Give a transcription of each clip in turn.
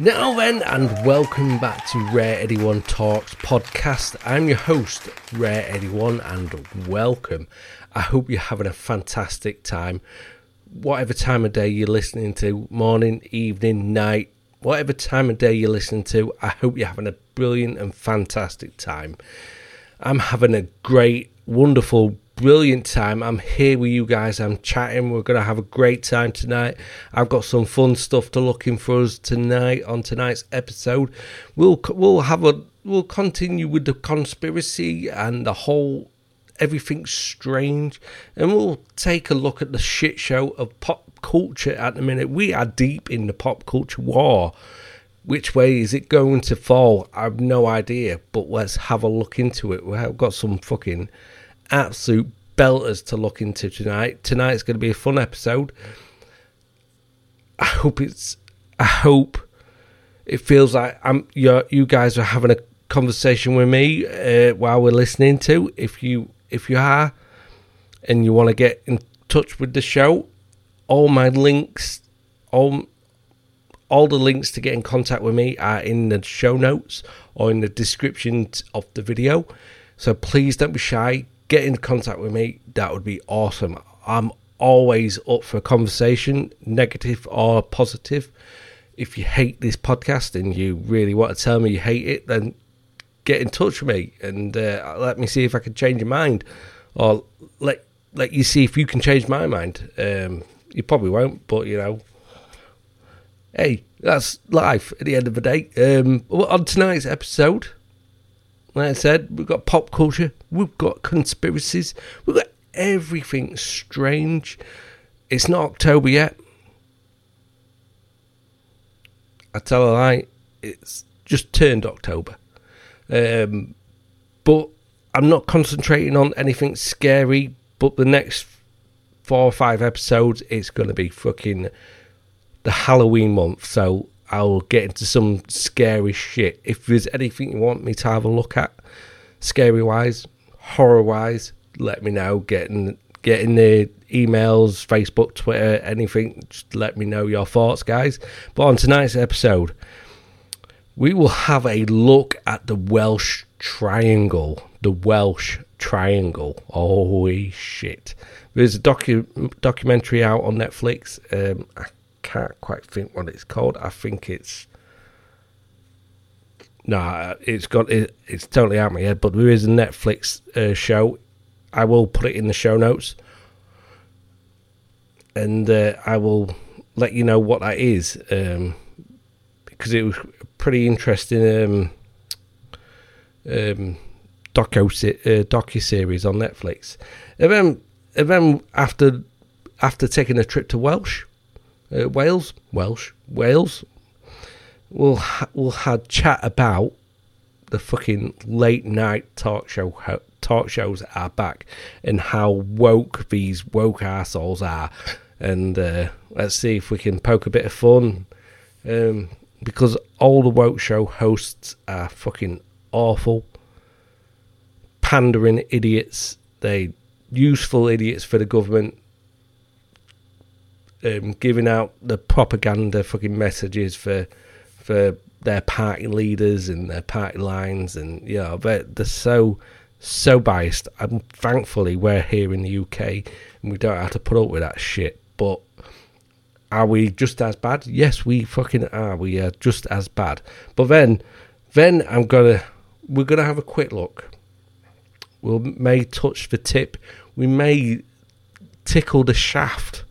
Now then, and welcome back to Rare Eddie One Talks podcast. I'm your host, Rare Eddie One, and welcome. I hope you're having a fantastic time. Whatever time of day you're listening to, morning, evening, night, whatever time of day you're listening to, I hope you're having a brilliant and fantastic time. I'm having a great, wonderful, brilliant time. I'm here with you guys. I'm chatting. We're going to have a great time tonight. I've got some fun stuff to look in for us tonight on tonight's episode. We'll we'll have a we'll continue with the conspiracy and the whole everything strange, and we'll take a look at the shit show of pop culture at the minute. We are deep in the pop culture war. Which way is it going to fall? I've no idea, but let's have a look into it. We've got some fucking absolute belters to look into tonight. Tonight's going to be a fun episode. I hope it's. I hope it feels like I'm. You you guys are having a conversation with me uh, while we're listening to. If you if you are, and you want to get in touch with the show, all my links, all all the links to get in contact with me are in the show notes or in the description of the video. So please don't be shy get in contact with me, that would be awesome. I'm always up for a conversation, negative or positive. If you hate this podcast and you really want to tell me you hate it, then get in touch with me and uh, let me see if I can change your mind, or let let you see if you can change my mind. Um, you probably won't, but you know, hey, that's life at the end of the day. Um, on tonight's episode, like I said, we've got pop culture, we've got conspiracies, we've got everything strange. It's not October yet. I tell a lie, it's just turned October. Um, but I'm not concentrating on anything scary, but the next four or five episodes, it's going to be fucking the Halloween month. So I'll get into some scary shit. If there's anything you want me to have a look at, scary wise, horror wise, let me know. Get in, get in the emails, Facebook, Twitter, anything. Just let me know your thoughts, guys. But on tonight's episode, we will have a look at the Welsh Triangle. The Welsh Triangle. Holy shit. There's a docu- documentary out on Netflix. Um, I can't quite think what it's called. I think it's no, it's got it, it's totally out of my head. But there is a Netflix uh, show. I will put it in the show notes, and uh, I will let you know what that is um, because it was a pretty interesting um, um, uh, docu series on Netflix. And then, and then after after taking a trip to Welsh, uh, Wales, Welsh, Wales. We'll ha- we'll have chat about the fucking late night talk show ho- talk shows are back and how woke these woke assholes are, and uh, let's see if we can poke a bit of fun. Um, because all the woke show hosts are fucking awful, pandering idiots. They useful idiots for the government um, giving out the propaganda fucking messages for for their party leaders and their party lines, and you know they're, they're so so biased. And thankfully, we're here in the UK and we don't have to put up with that shit. But are we just as bad? Yes, we fucking are. We are just as bad. But then, then I'm gonna we're gonna have a quick look. We will may touch the tip. We may tickle the shaft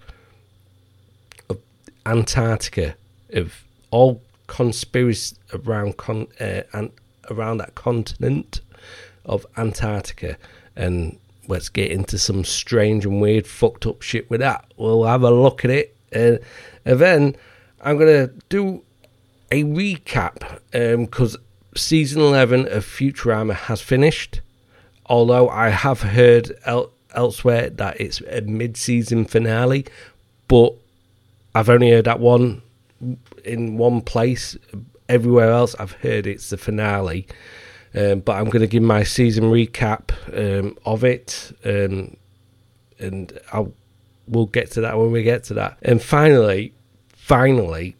Antarctica, of all conspiracies around con, uh, and around that continent of Antarctica, and let's get into some strange and weird, fucked up shit with that. We'll have a look at it, uh, and then I'm gonna do a recap because um, season eleven of Futurama has finished. Although I have heard el- elsewhere that it's a mid-season finale, but I've only heard that one in one place. Everywhere else, I've heard it's the finale. Um, but I'm going to give my season recap um, of it, um, and I'll we'll get to that when we get to that. And finally, finally,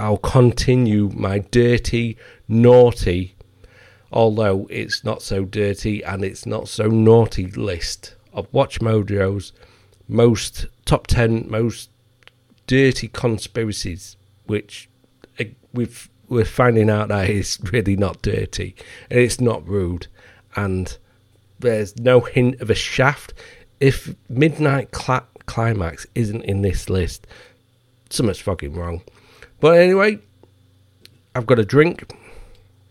I'll continue my dirty, naughty, although it's not so dirty and it's not so naughty list of WatchMojo's most top 10 most dirty conspiracies, which uh, we've, we're finding out that it's really not dirty and it's not rude. And there's no hint of a shaft. If Midnight Cla- Climax isn't in this list, something's fucking wrong. But anyway, I've got a drink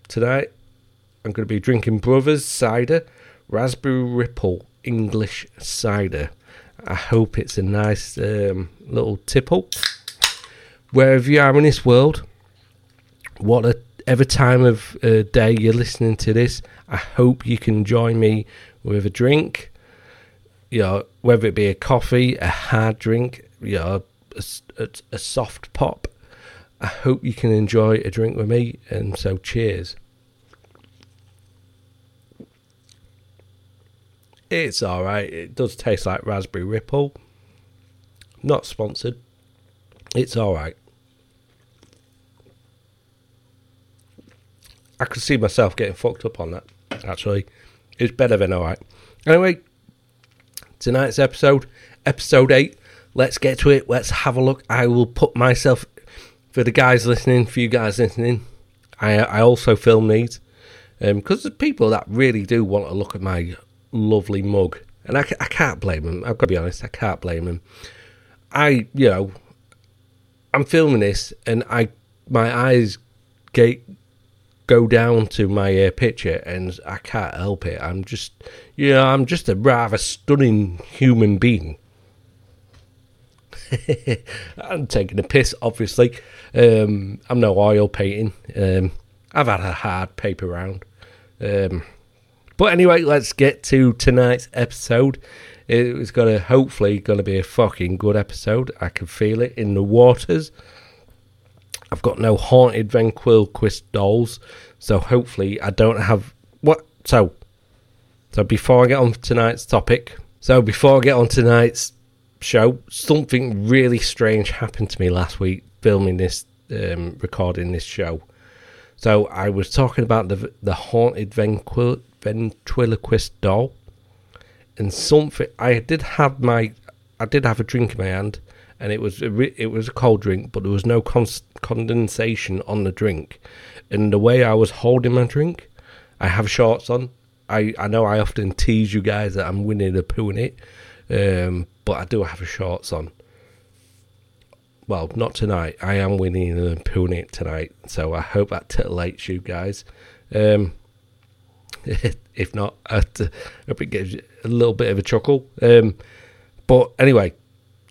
tonight. I'm going to be drinking Brothers Cider Raspberry Ripple English Cider. I hope it's a nice um, little tipple. Wherever you are in this world, whatever time of uh, day you're listening to this, I hope you can join me with a drink. You know, whether it be a coffee, a hard drink, you know, a, a, a soft pop. I hope you can enjoy a drink with me, and so cheers. It's alright. It does taste like raspberry ripple. Not sponsored. It's alright. I could see myself getting fucked up on that, actually. It's better than alright. Anyway, tonight's episode, episode 8. Let's get to it. Let's have a look. I will put myself, for the guys listening, for you guys listening, I, I also film these. Because um, there's people that really do want to look at my lovely mug. And I, I can't blame him. I've got to be honest, I can't blame him. I, you know, I'm filming this and I, my eyes get, go down to my uh, picture and I can't help it. I'm just, you know, I'm just a rather stunning human being. I'm taking a piss, obviously. Um, I'm no oil painting. Um, I've had a hard paper round. Um, but anyway, let's get to tonight's episode. It's gonna hopefully gonna be a fucking good episode. I can feel it in the waters. I've got no haunted ventriloquist dolls, so hopefully I don't have what. So, so before I get on tonight's topic, so before I get on tonight's show, something really strange happened to me last week filming this, um, recording this show. So I was talking about the the haunted ventrilo- ventriloquist doll, and something. I did have my, I did have a drink in my hand, and it was a, it was a cold drink, but there was no condensation on the drink. And the way I was holding my drink, I have shorts on. I, I know I often tease you guys that I'm winning a poo in it, um, but I do have shorts on. Well, not tonight. I am winning and pooing it tonight, so I hope that titillates you guys. Um, if not, I hope it gives you a little bit of a chuckle. Um, but anyway,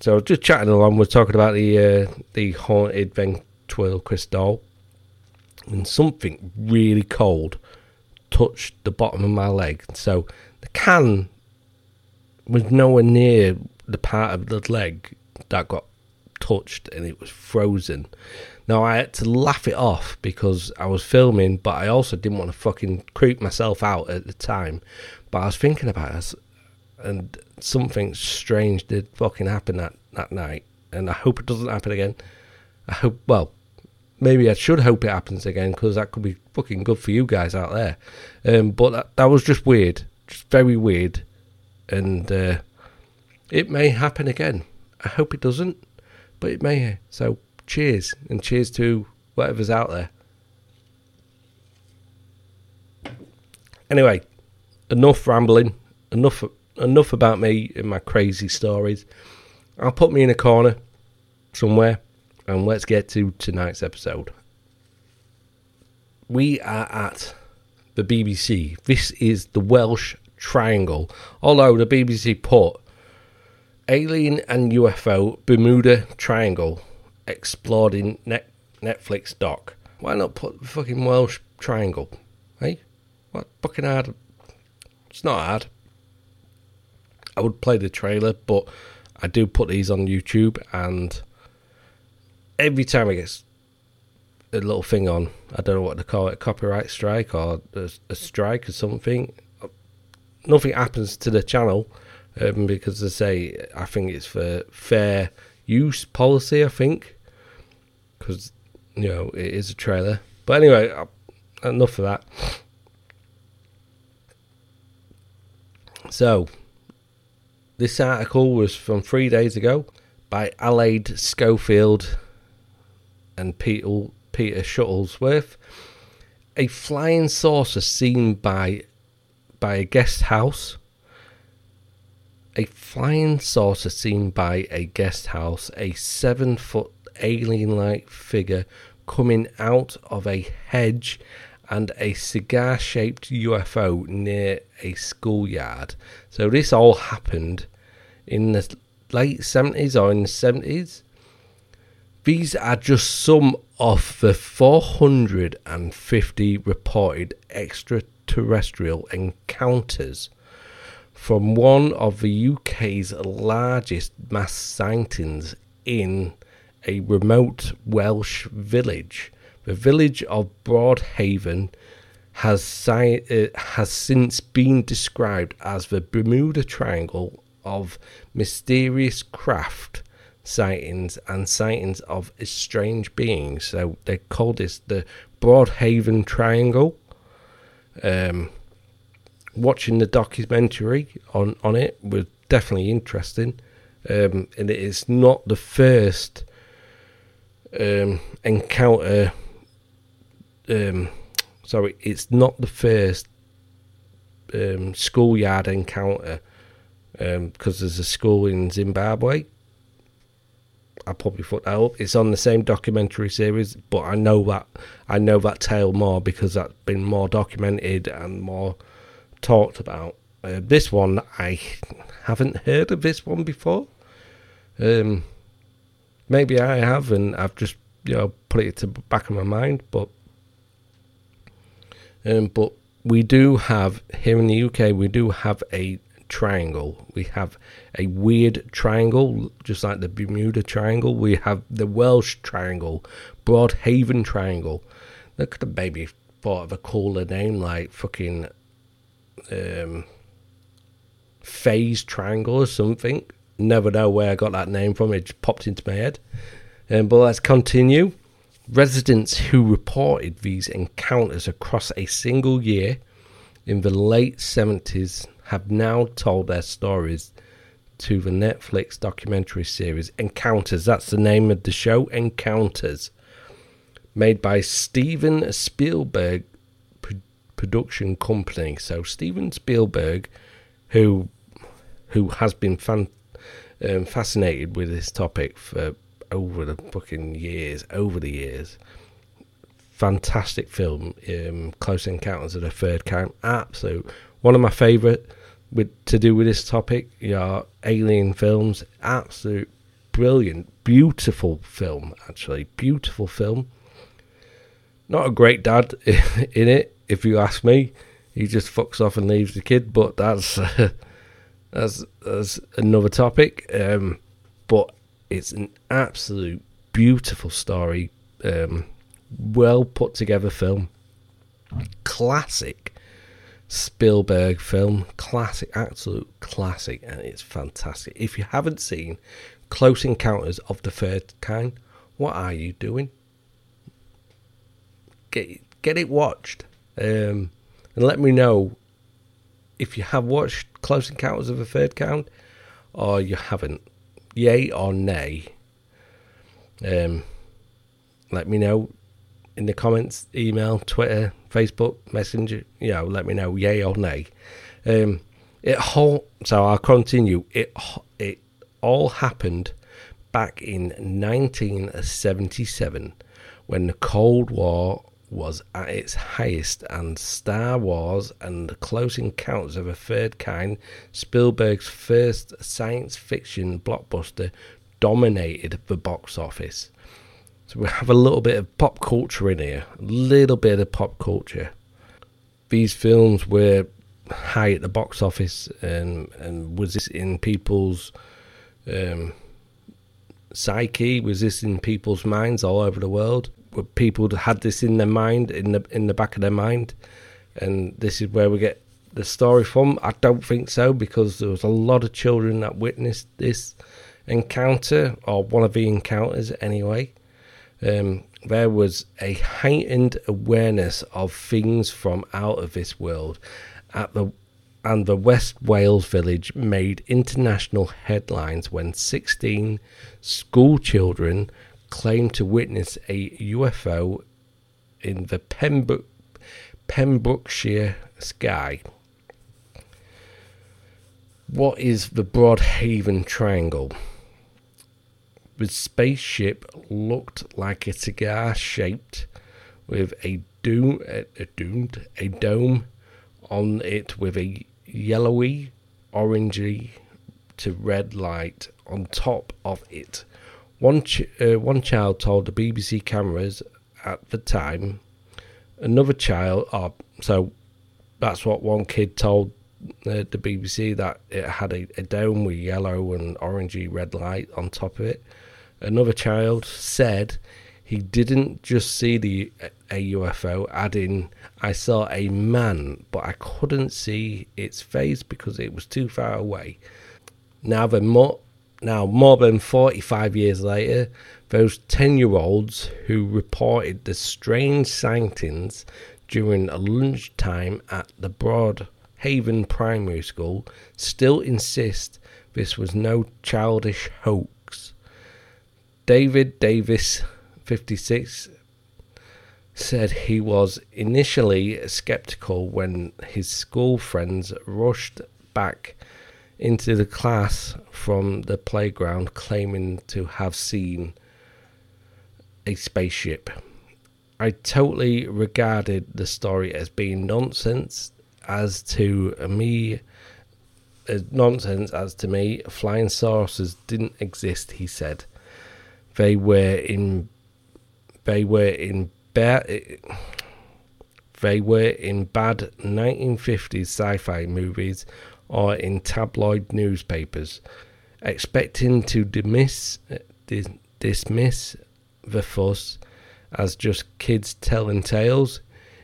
so just chatting along, we're talking about the uh, the haunted ventriloquist doll, and something really cold touched the bottom of my leg. So the can was nowhere near the part of the leg that got touched, and it was frozen. Now I had to laugh it off because I was filming, but I also didn't want to fucking creep myself out at the time. But I was thinking about it, and something strange did fucking happen that, that night, and I hope it doesn't happen again. I hope, well, maybe I should hope it happens again because that could be fucking good for you guys out there. Um, but that, that was just weird, just very weird, and uh, it may happen again. I hope it doesn't, but it may. So cheers and cheers to whatever's out there. Anyway, enough rambling, enough enough about me and my crazy stories. I'll put me in a corner somewhere and let's get to tonight's episode. We are at the BBC. This is the Welsh Triangle. Although the BBC put Alien and UFO Bermuda Triangle explored in Net- Netflix doc. Why not put the fucking Welsh Triangle? Hey, what fucking hard? It's not hard. I would play the trailer, but I do put these on YouTube, and every time I get a little thing on, I don't know what to call it, copyright strike or a, a strike or something. Nothing happens to the channel um, because they say I think it's for fair use policy. I think because you know it is a trailer. But anyway, enough of that. So, this article was from three days ago by Allied Schofield and Peter, Peter Shuttleworth. A flying saucer seen by by a guest house. A flying saucer seen by a guest house. A seven foot alien like figure coming out of a hedge and a cigar shaped UFO near a schoolyard. So, this all happened in the late 70s or in the 70s. These are just some of the 450 reported extraterrestrial encounters from one of the UK's largest mass sightings in a remote Welsh village. The village of Broadhaven has, si- uh, has since been described as the Bermuda Triangle of mysterious craft sightings and sightings of strange beings. So they call this the Broadhaven Triangle. Um, watching the documentary on, on it was definitely interesting. Um, and it is not the first um, encounter. Um, sorry, it's not the first um, schoolyard encounter because um, there's a school in Zimbabwe. I probably put that up. It's on the same documentary series, but I know that I know that tale more because that's been more documented and more talked about. Uh, this one I haven't heard of this one before. Um, maybe I have, and I've just you know put it to the back of my mind. But um, but we do have here in the UK, we do have a triangle. We have a weird triangle, just like the Bermuda Triangle. We have the Welsh Triangle, Broadhaven Triangle. They could have maybe thought of a cooler name like fucking um, Phase Triangle or something. Never know where I got that name from. It just popped into my head. Um, but let's continue. Residents who reported these encounters across a single year in the late 70s have now told their stories to the Netflix documentary series Encounters. That's the name of the show, Encounters, made by Steven Spielberg production company. So Steven Spielberg, who who has been fan, um, fascinated with this topic for over the fucking years, over the years. Fantastic film, um, Close Encounters of the Third Kind. Absolute one of my favourite with to do with this topic. Know, alien films. Absolute brilliant, beautiful film. Actually, beautiful film. Not a great dad in it, if you ask me. He just fucks off and leaves the kid, but that's that's that's another topic. Um, but it's an absolute beautiful story, um, well put together film, classic Spielberg film, classic, absolute classic, and it's fantastic. If you haven't seen Close Encounters of the Third Kind, what are you doing? Get get it watched, um, and let me know if you have watched Close Encounters of the Third Kind or you haven't yay or nay. Um, let me know in the comments, email, Twitter, Facebook, Messenger. You know, let me know yay or nay. Um, it whole so I'll continue. It it all happened back in 1977 when the Cold War was at its highest, and Star Wars and Close Encounters of a Third Kind, Spielberg's first science fiction blockbuster, dominated the box office. So we have a little bit of pop culture in here, a little bit of pop culture. These films were high at the box office, and and was this in people's um, psyche? Was this in people's minds all over the world? People had this in their mind, in the in the back of their mind, and this is where we get the story from. I don't think so because there was a lot of children that witnessed this encounter or one of the encounters anyway. Um, there was a heightened awareness of things from out of this world at the and the West Wales village made international headlines when 16 school children claimed to witness a UFO in the Pembroke, Pembrokeshire sky. What is the Broadhaven Triangle? The spaceship looked like a cigar shaped with a a, a doomed, a dome on it with a yellowy, orangey to red light on top of it. One ch- uh, one child told the BBC cameras at the time. Another child, oh, so that's what one kid told uh, the BBC that it had a, a dome with yellow and orangey red light on top of it. Another child said he didn't just see the a UFO, adding, "I saw a man, but I couldn't see its face because it was too far away." Now, the more now more than 45 years later, those 10-year-olds who reported the strange sightings during a lunchtime at the Broadhaven Primary School still insist this was no childish hoax. David Davis, 56, said he was initially skeptical when his school friends rushed back into the class from the playground claiming to have seen a spaceship. I totally regarded the story as being nonsense as to me as nonsense as to me flying saucers didn't exist he said they were in they were in bad they were in bad 1950s sci-fi movies or in tabloid newspapers expecting to dismiss dismiss the fuss as just kids telling tales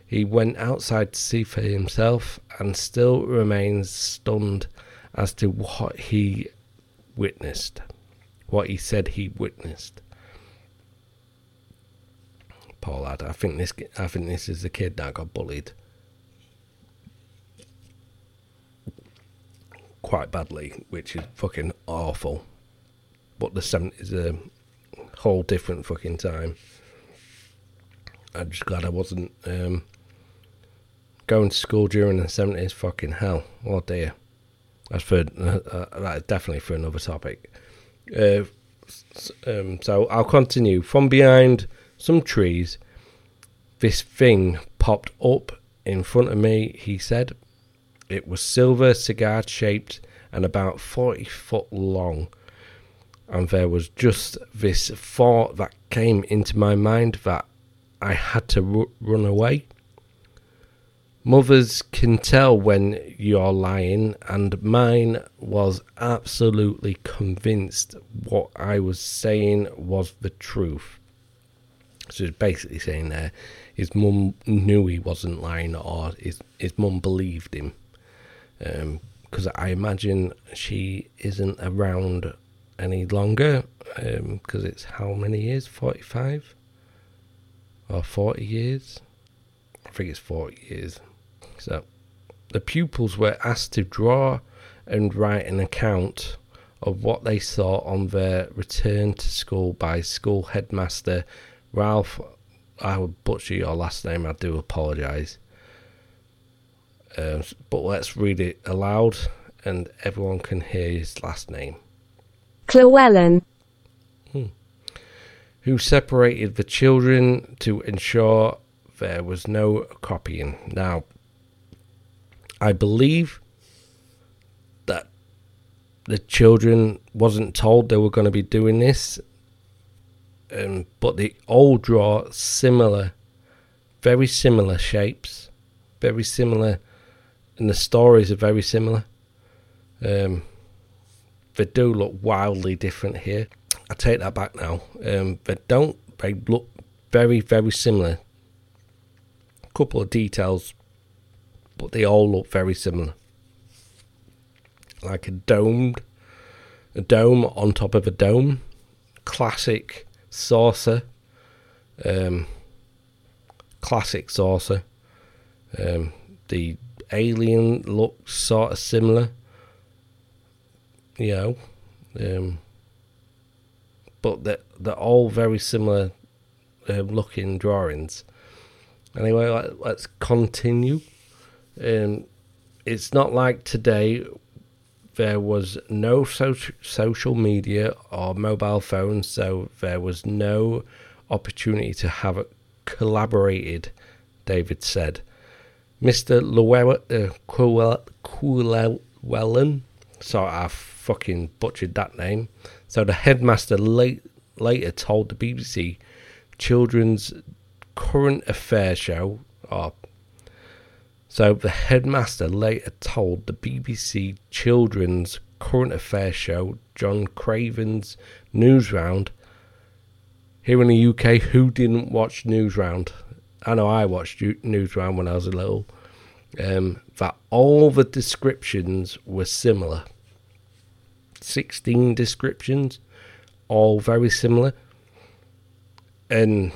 he went outside to see for himself and still remains stunned as to what he witnessed what he said he witnessed lad. I think this I think this is the kid that got bullied quite badly, which is fucking awful. But the seventies a whole different fucking time. I'm just glad I wasn't um, going to school during the seventies. Fucking hell! Oh dear. That's for uh, uh, is definitely for another topic. Uh, um, so I'll continue from behind some trees. This thing popped up in front of me, he said. It was silver, cigar shaped, and about 40 foot long. And there was just this thought that came into my mind that I had to r- run away. Mothers can tell when you're lying, and mine was absolutely convinced what I was saying was the truth. So it's basically saying there his mum knew he wasn't lying or his, his mum believed him. Because um, I imagine she isn't around any longer because um, it's how many years? 45? Or 40 years? I think it's 40 years. So the pupils were asked to draw and write an account of what they saw on their return to school by school headmaster Ralph, I would butcher your last name. I do apologise. Um, but let's read it aloud, and everyone can hear his last name. Llewellyn. Hmm. Who separated the children to ensure there was no copying. Now, I believe that the children wasn't told they were going to be doing this um, but they all draw similar, very similar shapes, very similar, and the stories are very similar. Um, they do look wildly different here. I take that back now. Um, they don't. They look very, very similar. A couple of details, but they all look very similar. Like a domed, a dome on top of a dome, classic saucer Um, classic saucer. Um, the alien looks sort of similar. You know, um, but they're, they're all very similar um, looking drawings. Anyway, let, us continue. Um, it's not like today. There was no social social media or mobile phones, so there was no opportunity to have collaborated. David said. Mr. Llewellyn, sorry, I fucking butchered that name. So the headmaster late, later told the BBC Children's Current Affairs show, or so the headmaster later told the BBC Children's Current Affairs show, John Craven's Newsround. Here in the UK, who didn't watch Newsround? I know I watched Newsround when I was a little. Um, that all the descriptions were similar. 16 descriptions, all very similar. And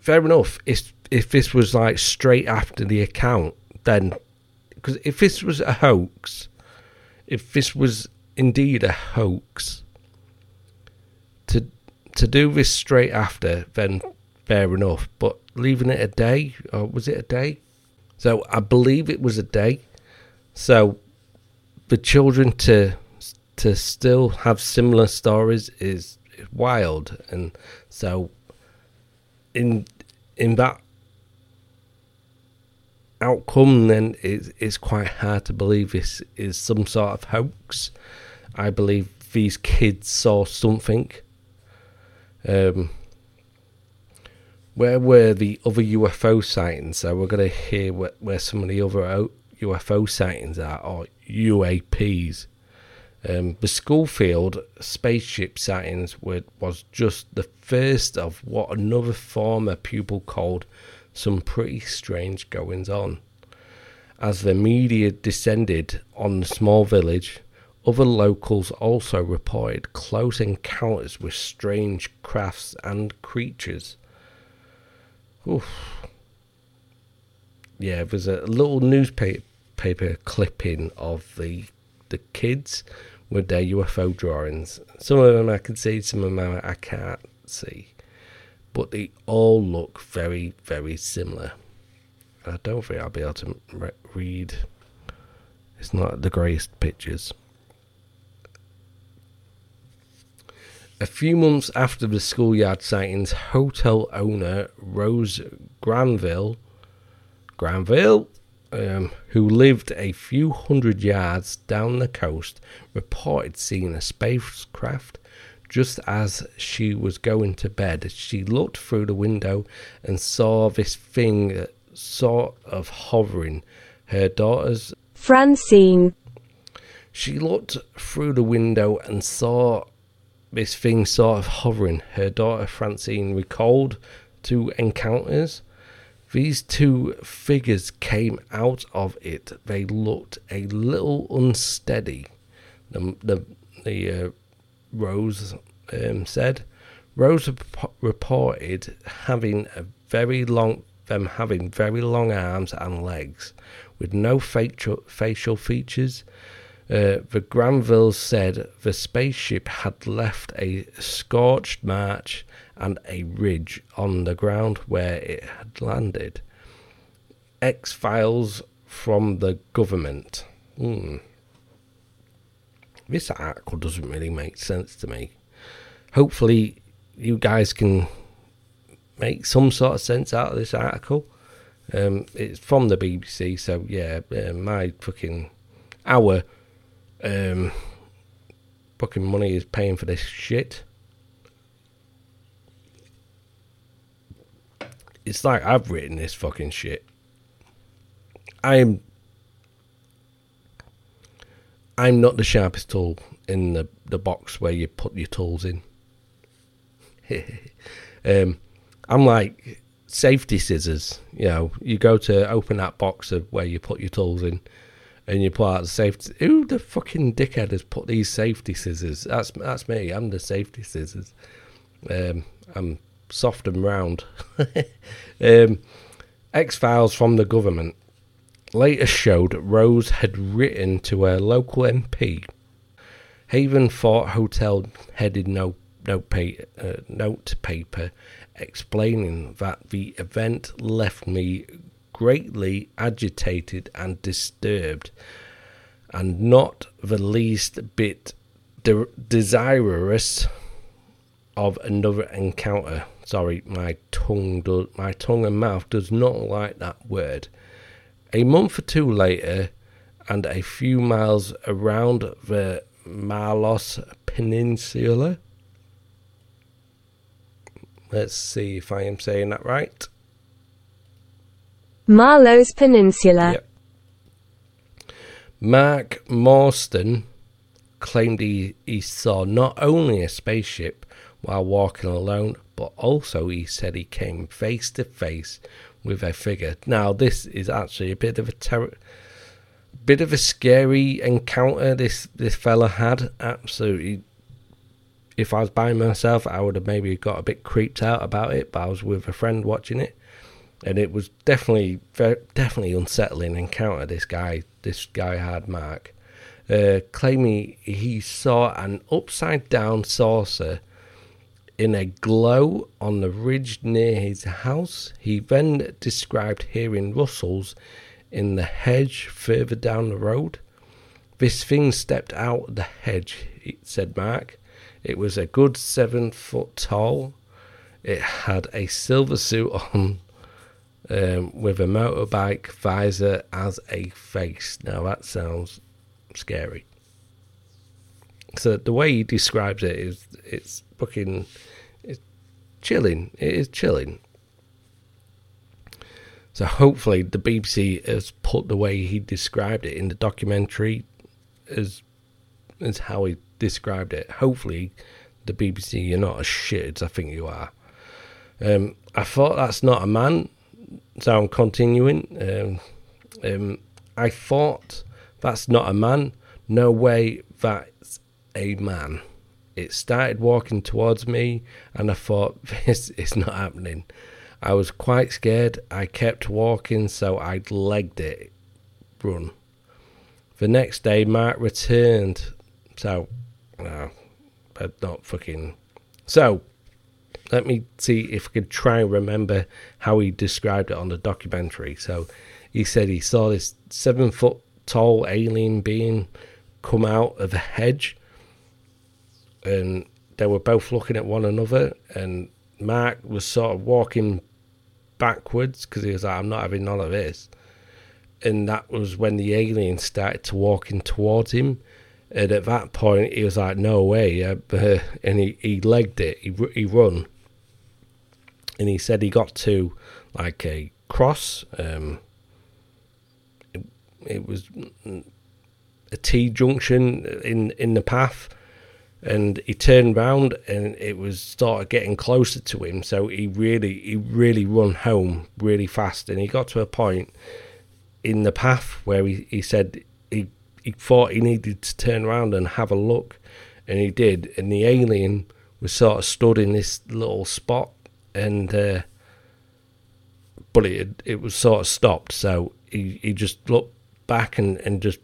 fair enough, if, if this was like straight after the account, then. Because if this was a hoax, if this was indeed a hoax, to to do this straight after, then fair enough. But leaving it a day, or was it a day? So I believe it was a day. So the children to to still have similar stories is wild, and so in in that outcome, then it's, quite hard to believe this is some sort of hoax. I believe these kids saw something. Um, where were the other UFO sightings? So we're going to hear where, where some of the other UFO sightings are, or UAPs. Um, the Schofield spaceship sightings were, was just the first of what another former pupil called some pretty strange goings on. As the media descended on the small village, other locals also reported close encounters with strange crafts and creatures. Oof. Yeah, there's a little newspaper clipping of the the kids with their UFO drawings. Some of them I can see, some of them I can't see, but they all look very, very similar. I don't think I'll be able to re- read. It's not the greatest pictures. A few months after the schoolyard sightings, hotel owner Rose Granville, Granville, um, who lived a few hundred yards down the coast, reported seeing a spacecraft just as she was going to bed. She looked through the window and saw this thing sort of hovering. Her daughter's Francine. She looked through the window and saw this thing sort of hovering. Her daughter Francine recalled two encounters. These two figures came out of it. They looked a little unsteady. The the, the uh, Rose um, said. Rose rep- reported having a very long them having very long arms and legs, with no facial facial features. Uh, the Granvilles said the spaceship had left a scorched march and a ridge on the ground where it had landed. X files from the government. Hmm. This article doesn't really make sense to me. Hopefully, you guys can make some sort of sense out of this article. Um, it's from the BBC, so yeah, uh, my fucking hour um, fucking money is paying for this shit. It's like I've written this fucking shit. I'm I'm not the sharpest tool in the, the box where you put your tools in. um, I'm like safety scissors. You know, you go to open that box of where you put your tools in, and you pull out the safety. Who the fucking dickhead has put these safety scissors? That's that's me. I'm the safety scissors. Um, I'm soft and round. um, X Files from the government later showed Rose had written to her local MP. Haven Fort Hotel headed no, note, uh, note paper explaining that the event left me greatly agitated and disturbed, and not the least bit de- desirous of another encounter. Sorry, my tongue my tongue and mouth does not like that word. A month or two later, and a few miles around the Malos Peninsula. Let's see if I am saying that right. Marloes Peninsula. Yep. Mark Morstan claimed he, he saw not only a spaceship while walking alone, but also he said he came face to face with a figure. Now, this is actually a bit of a terror, bit of a scary encounter. This this fella had absolutely. If I was by myself, I would have maybe got a bit creeped out about it. But I was with a friend watching it, and it was definitely, very, definitely unsettling encounter. This guy, this guy had Mark, uh, claiming he saw an upside down saucer in a glow on the ridge near his house. He then described hearing rustles in the hedge further down the road. This thing stepped out the hedge, said Mark. It was a good seven foot tall. It had a silver suit on um, with a motorbike visor as a face. Now that sounds scary. So the way he describes it is it's fucking it's chilling. It is chilling. So hopefully the BBC has put the way he described it in the documentary as as how he described it. Hopefully the BBC you're not as shit as I think you are. Um, I thought that's not a man, so I'm continuing. Um, um, I thought that's not a man. No way that's a man. It started walking towards me, and I thought, this is not happening. I was quite scared. I kept walking, so I legged it. Run. The next day, Mark returned. So, no, but not fucking. So, let me see if I could try and remember how he described it on the documentary. So, he said he saw this seven foot tall alien being come out of a hedge and they were both looking at one another and Mark was sort of walking backwards because he was like, I'm not having none of this. And that was when the alien started to walking towards him. And at that point, he was like, no way. And he, he legged it, he, he run. And he said he got to like a cross. Um, it, it was a T junction in, in the path and he turned round and it was started getting closer to him so he really he really run home really fast and he got to a point in the path where he, he said he he thought he needed to turn around and have a look and he did and the alien was sort of stood in this little spot and uh, but it it was sort of stopped so he, he just looked back and, and just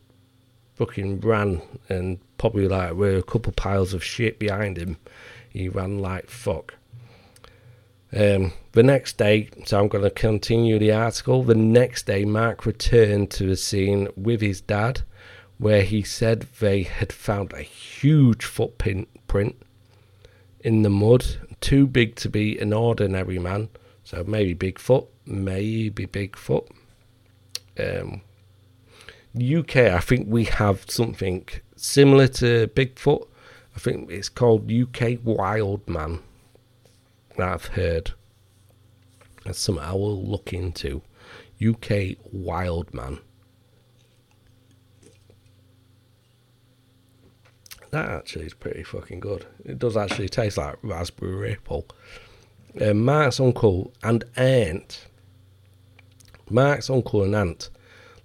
fucking ran and probably like with a couple piles of shit behind him. He ran like fuck. Um, the next day, so I'm going to continue the article. The next day, Mark returned to the scene with his dad, where he said they had found a huge footprint in the mud, too big to be an ordinary man. So maybe Bigfoot, maybe Bigfoot. Um, UK, I think we have something similar to Bigfoot. I think it's called UK Wild Man. I've heard. That's something I will look into. UK Wild Man. That actually is pretty fucking good. It does actually taste like raspberry ripple. Uh, Mark's uncle and aunt. Mark's uncle and aunt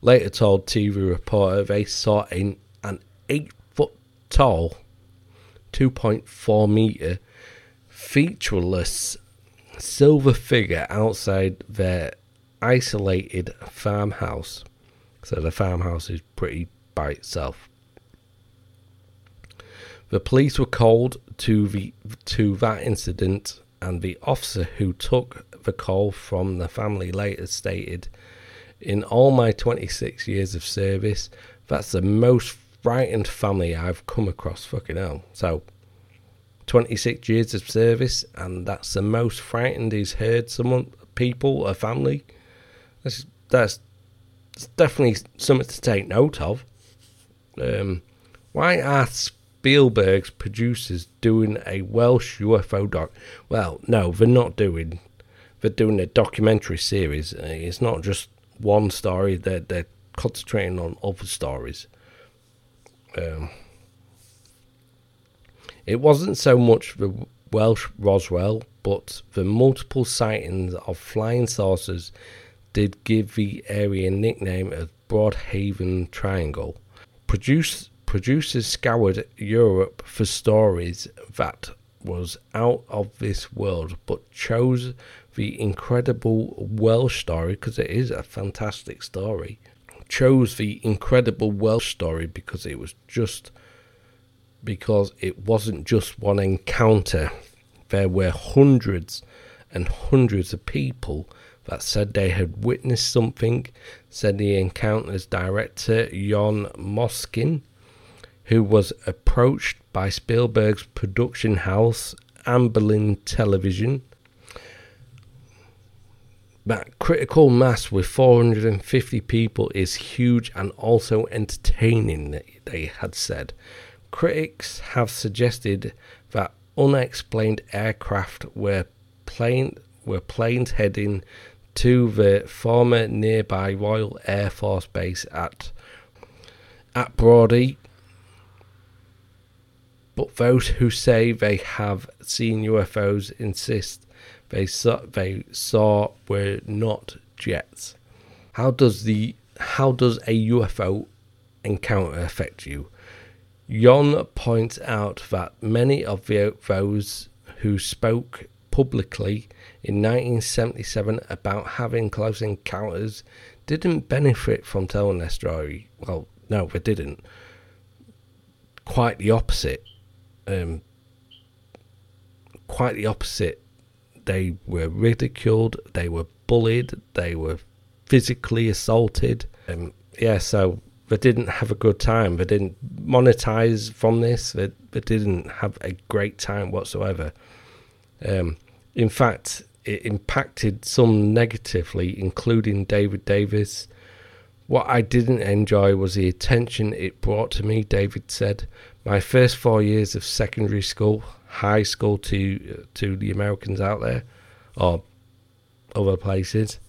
later told TV reporter they saw an, an 8 foot tall, 2.4 metre, featureless silver figure outside their isolated farmhouse. So the farmhouse is pretty by itself. The police were called to the to that incident, and the officer who took the call from the family later stated, "In all my 26 years of service, that's the most frightened family I've come across." Fucking hell! So, 26 years of service, and that's the most frightened he's heard someone, people, a family. That's that's, definitely something to take note of. Um, why are Spielberg's producers doing a Welsh UFO doc? Well, no, they're not doing. They're doing a documentary series. It's not just one story. They're they're concentrating on other stories. Um, it wasn't so much the Welsh Roswell, but the multiple sightings of flying saucers did give the area a nickname of Broadhaven Triangle. Produce, producers scoured Europe for stories that was out of this world, but chose the incredible Welsh story because it is a fantastic story. Chose the incredible Welsh story because it was just because it wasn't just one encounter. There were hundreds and hundreds of people that said they had witnessed something, said the encounter's director, Jon Moskin, who was approached by Spielberg's production house, Amblin Television. That critical mass with 450 people is huge and also entertaining, they had said. Critics have suggested that unexplained aircraft were plane were planes heading to the former nearby Royal Air Force Base at at Brawdy. But those who say they have seen UFOs insist they saw they saw were not jets. How does the how does a UFO encounter affect you? Jon points out that many of the, those who spoke publicly in 1977 about having close encounters didn't benefit from telling their story. Well, no, they didn't. Quite the opposite. Um, quite the opposite. They were ridiculed, they were bullied, they were physically assaulted. Um, yeah, so they didn't have a good time. They didn't monetize from this. They, they didn't have a great time whatsoever. Um, in fact, it impacted some negatively, including David Davis. What I didn't enjoy was the attention it brought to me, David said. My first four years of secondary school, high school to to the Americans out there, or other places,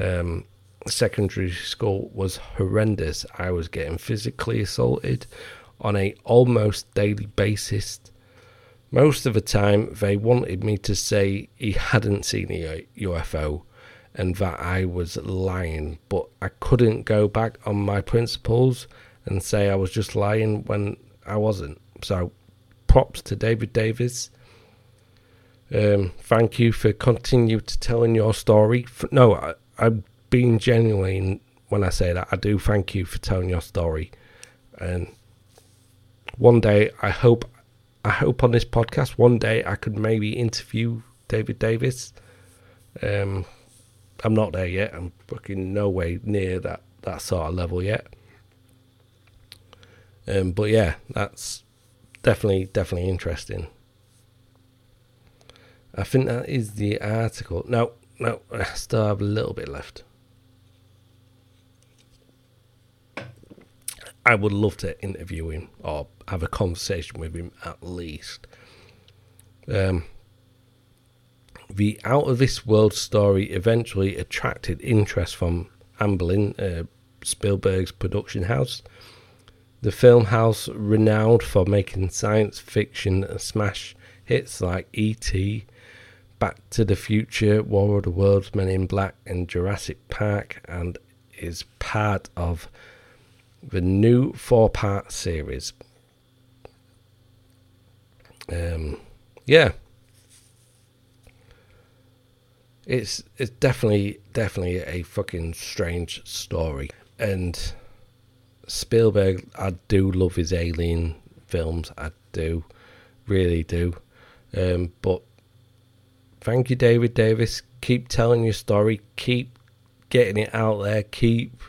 um, secondary school was horrendous. I was getting physically assaulted on a almost daily basis. Most of the time, they wanted me to say he hadn't seen a UFO and that I was lying, but I couldn't go back on my principles and say I was just lying when I wasn't. So, props to David Davis. Um, thank you for continue to telling your story. No, I, I'm being genuine when I say that. I do thank you for telling your story, and one day I hope, I hope on this podcast one day I could maybe interview David Davis. Um, I'm not there yet. I'm fucking no way near that that sort of level yet. Um, but yeah, that's definitely definitely interesting. I think that is the article. No, no, I still have a little bit left. I would love to interview him or have a conversation with him at least. Um, the out of this world story eventually attracted interest from Amblin, uh, Spielberg's production house. The film house, renowned for making science fiction smash hits like E.T., Back to the Future, War of the Worlds, Men in Black, and Jurassic Park, and is part of the new four part series. Um, yeah. it's it's definitely definitely a fucking strange story. And Spielberg, I do love his Alien films. I do, really do. Um, but thank you, David Davis. Keep telling your story. Keep getting it out there. Keep,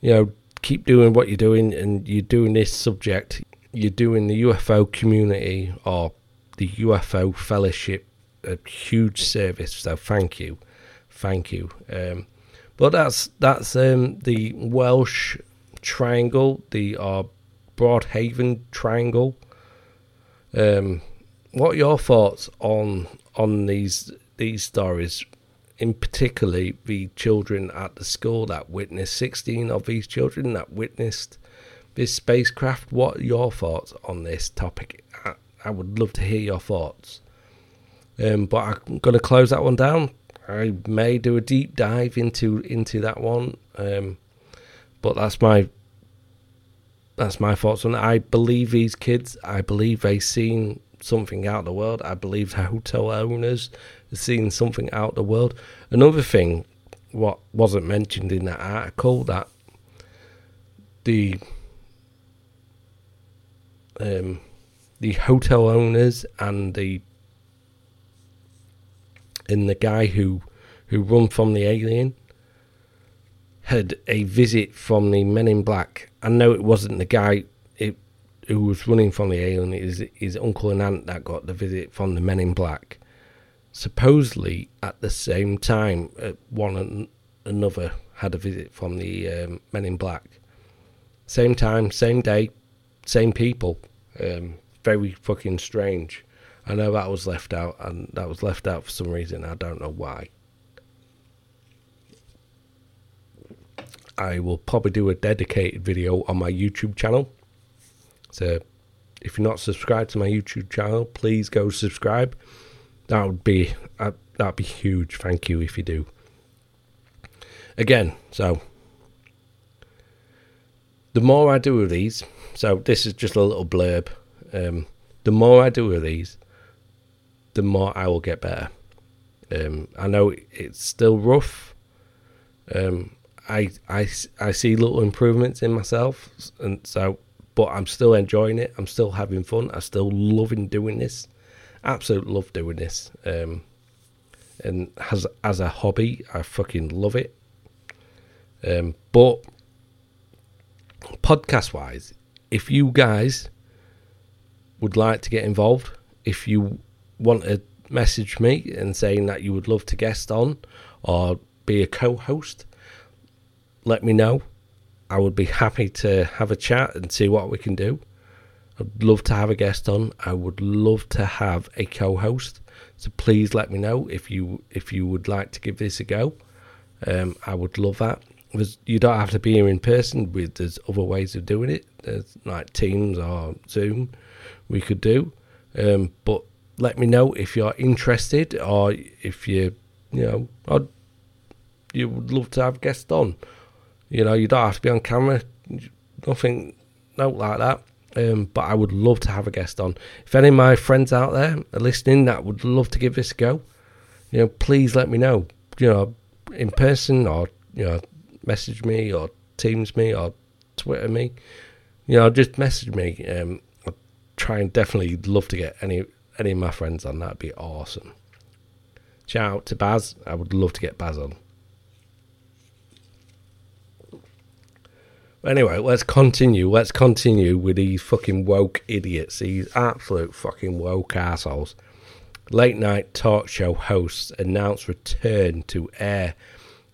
you know, keep doing what you're doing, and you're doing this subject. You're doing the UFO community or the UFO fellowship a huge service. So thank you, thank you. Um, but that's that's um, the Welsh Triangle, the uh, Broadhaven Triangle. Um, what are your thoughts on on these these stories? In particularly, the children at the school that witnessed sixteen of these children that witnessed this spacecraft. What are your thoughts on this topic? I, I would love to hear your thoughts. Um, but I'm going to close that one down. I may do a deep dive into into that one, um, but that's my that's my thoughts on it. I believe these kids. I believe they've seen something out of the world. I believe the hotel owners have seen something out of the world. Another thing, what wasn't mentioned in that article, that the um, the hotel owners and the and the guy who who run from the alien had a visit from the Men in Black. I know it wasn't the guy it, who was running from the alien. It was his uncle and aunt that got the visit from the Men in Black. Supposedly, at the same time, uh, one and another had a visit from the um, Men in Black. Same time, same day, same people. Um, very fucking strange. I know that was left out, and that was left out for some reason. I don't know why. I will probably do a dedicated video on my YouTube channel. So, if you're not subscribed to my YouTube channel, please go subscribe. That would be uh, that'd be huge. Thank you if you do. Again, so the more I do of these, so this is just a little blurb. Um, the more I do of these, the more I will get better. Um, I know it's still rough. Um, I, I, I see little improvements in myself, and so, but I'm still enjoying it. I'm still having fun. I'm still loving doing this. Absolute love doing this. Um, and as as a hobby, I fucking love it. Um, but podcast wise, if you guys would like to get involved, if you want to message me and saying that you would love to guest on or be a co-host, let me know. I would be happy to have a chat and see what we can do. I'd love to have a guest on. I would love to have a co-host. So please let me know if you if you would like to give this a go. Um, I would love that. You don't have to be here in person. With there's other ways of doing it. There's like Teams or Zoom. We could do, um, but let me know if you're interested or if you, you know, you would love to have guests on. You know, you don't have to be on camera, nothing, no like that. Um, but I would love to have a guest on. If any of my friends out there are listening that would love to give this a go, you know, please let me know. You know, in person or you know, message me or Teams me or Twitter me. You know, just message me. Um, I'll try and definitely love to get any any of my friends on, that'd be awesome. Shout out to Baz. I would love to get Baz on. Anyway, let's continue. Let's continue with these fucking woke idiots. These absolute fucking woke assholes. Late night talk show hosts announce return to air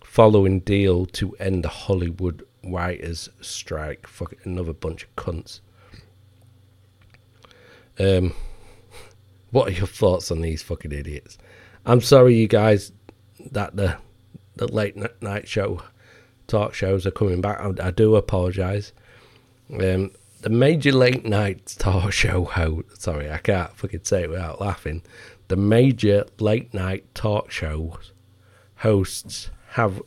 following deal to end the Hollywood writers' strike. Fucking another bunch of cunts. Um, what are your thoughts on these fucking idiots? I'm sorry, you guys, that the the late night show talk shows are coming back. I, I do apologise. Um, the major late night talk show host. Sorry, I can't fucking say it without laughing. The major late night talk shows hosts have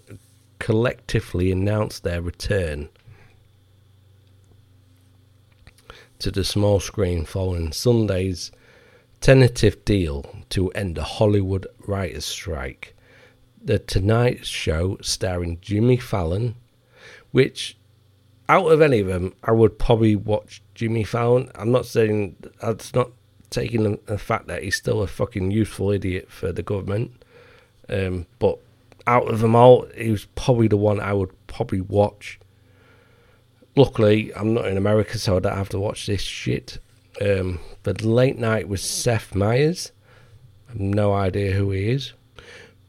collectively announced their return to the small screen following Sunday's tentative deal to end the Hollywood writers' strike. The Tonight Show starring Jimmy Fallon, which out of any of them, I would probably watch Jimmy Fallon. I'm not saying that's not taking the, fact that he's still a fucking useful idiot for the government. Um, but out of them all, he was probably the one I would probably watch. Luckily, I'm not in America, so I don't have to watch this shit. Um, the late night with Seth Meyers. I have no idea who he is.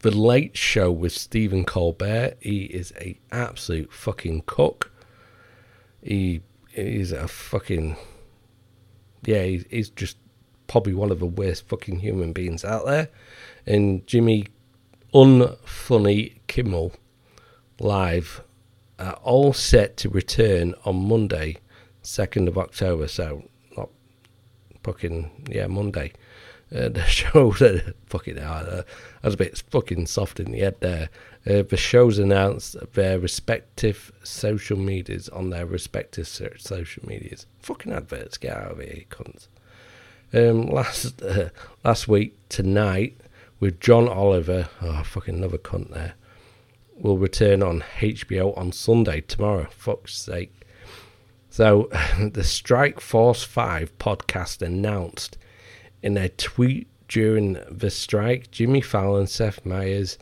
The Late Show with Stephen Colbert. He is a absolute fucking cook. He is a fucking yeah. He, he's just probably one of the worst fucking human beings out there. And Jimmy Unfunny Kimmel live are all set to return on Monday, second of October. So not fucking yeah Monday. Uh, the show that fucking uh, I was a bit fucking soft in the head there. Uh, the shows announced their respective social medias on their respective social medias. Fucking adverts, get out of here, cunts. Um, last uh, last week tonight with John Oliver, oh fucking another cunt there, will return on HBO on Sunday tomorrow. Fuck's sake. So the Strike Force Five podcast announced in a tweet during the strike, Jimmy Fallon, Seth Meyers,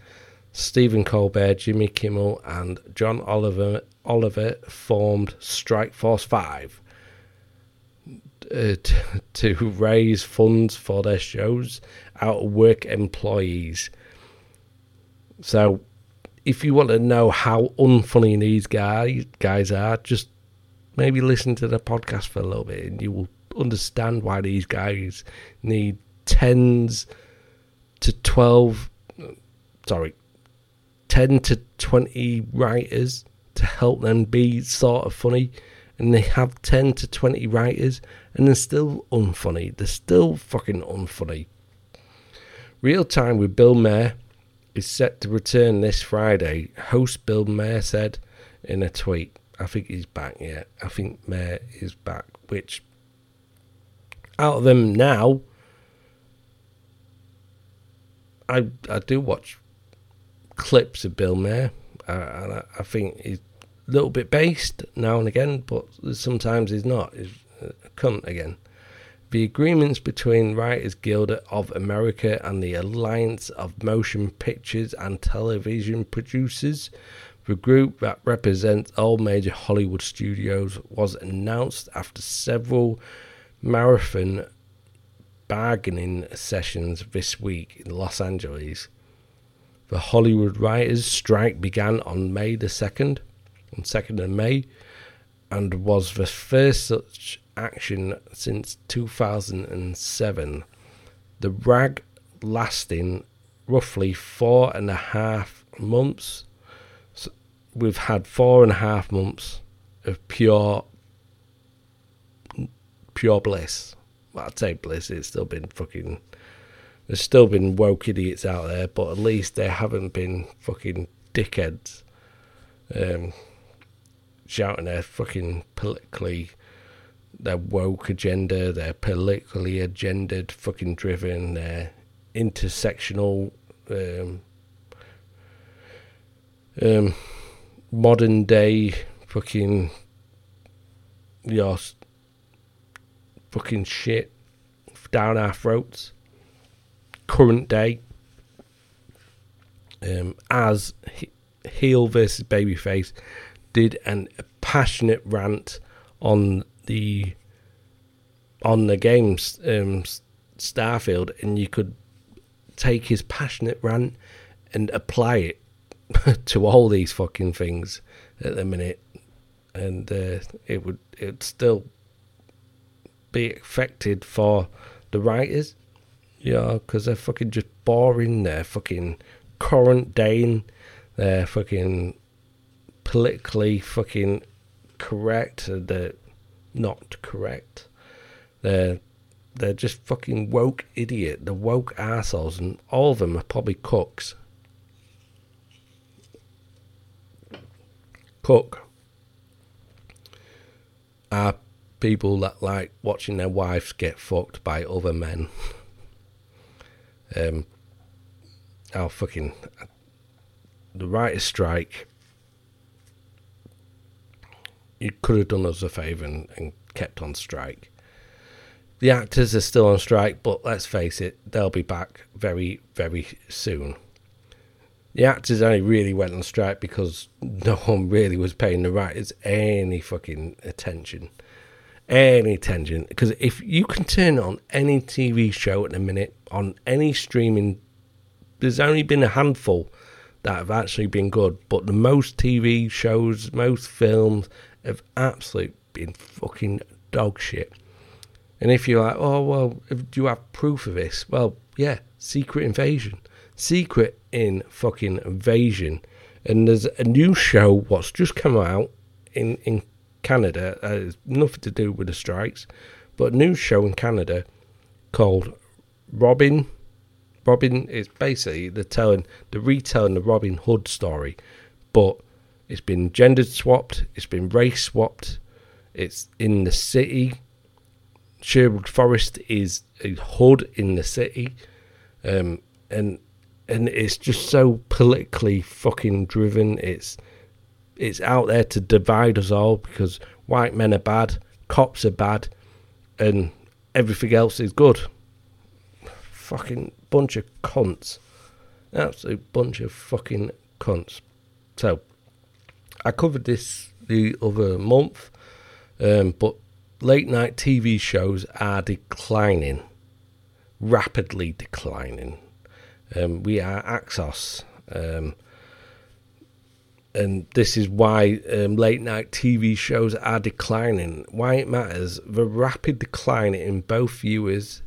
Stephen Colbert, Jimmy Kimmel, and John Oliver Oliver formed Strike Force Five uh, to, to raise funds for their shows out of work employees. So, if you want to know how unfunny these guys guys are, just maybe listen to the podcast for a little bit, and you will understand why these guys need tens to twelve, sorry, ten to twenty writers to help them be sort of funny and they have 10 to 20 writers and they're still unfunny. They're still fucking unfunny. Real Time with Bill Maher is set to return this Friday. Host Bill Maher said in a tweet, I think he's back yet. I think Maher is back, which out of them now, I I do watch clips of Bill Maher, uh, and I, I think he's a little bit based now and again, but sometimes he's not. He's a cunt again. The agreements between Writers Guild of America and the Alliance of Motion Pictures and Television Producers, the group that represents all major Hollywood studios, was announced after several marathon bargaining sessions this week in Los Angeles. The Hollywood writers' strike began on May the 2nd on 2nd of May and was the first such action since 2007. The rag lasting roughly four and a half months. So we've had four and a half months of pure, pure bliss. I'd say bliss. It's still been fucking. There's still been woke idiots out there, but at least they haven't been fucking dickheads. Um, shouting their fucking politically their woke agenda, their politically agendaed, fucking driven, their intersectional, um, um, modern day fucking, your fucking shit down our throats. Current day, um, as heel versus babyface did an, a passionate rant on the on the games um, Starfield, and you could take his passionate rant and apply it to all these fucking things at the minute, and uh, it would it still be affected for the writers, yeah, because they're fucking just boring. They're fucking current day. They're fucking politically fucking correct. Uh, they're not correct. They're they're just fucking woke idiot. The woke assholes, and all of them are probably cooks. Cook are people that like watching their wives get fucked by other men. Um, how fucking the writers' strike. You could have done us a favour and, and kept on strike. The actors are still on strike, but let's face it, they'll be back very, very soon. The actors only really went on strike because no one really was paying the writers any fucking attention. Any tangent Because if you can turn on any TV show at the minute, on any streaming, there's only been a handful that have actually been good. But the most TV shows, most films have absolutely been fucking dog shit. And if you're like, oh, well, do you have proof of this? Well, yeah, Secret Invasion. Secret in fucking Invasion. And there's a new show what's just come out in, in Canada. Uh, nothing to do with the strikes, but a new show in Canada called Robin. Robin is basically the telling, the retelling the Robin Hood story, but it's been gendered swapped, it's been race swapped, it's in the city Sherwood Forest is a hood in the city, um, and and it's just so politically fucking driven. It's it's out there to divide us all because white men are bad, cops are bad, and everything else is good. Fucking bunch of cunts, absolute bunch of fucking cunts. So I covered this the other month, um, but late night TV shows are declining, rapidly declining. Um, we are Axos, um, and this is why um, late night TV shows are declining. Why it matters: the rapid decline in both viewers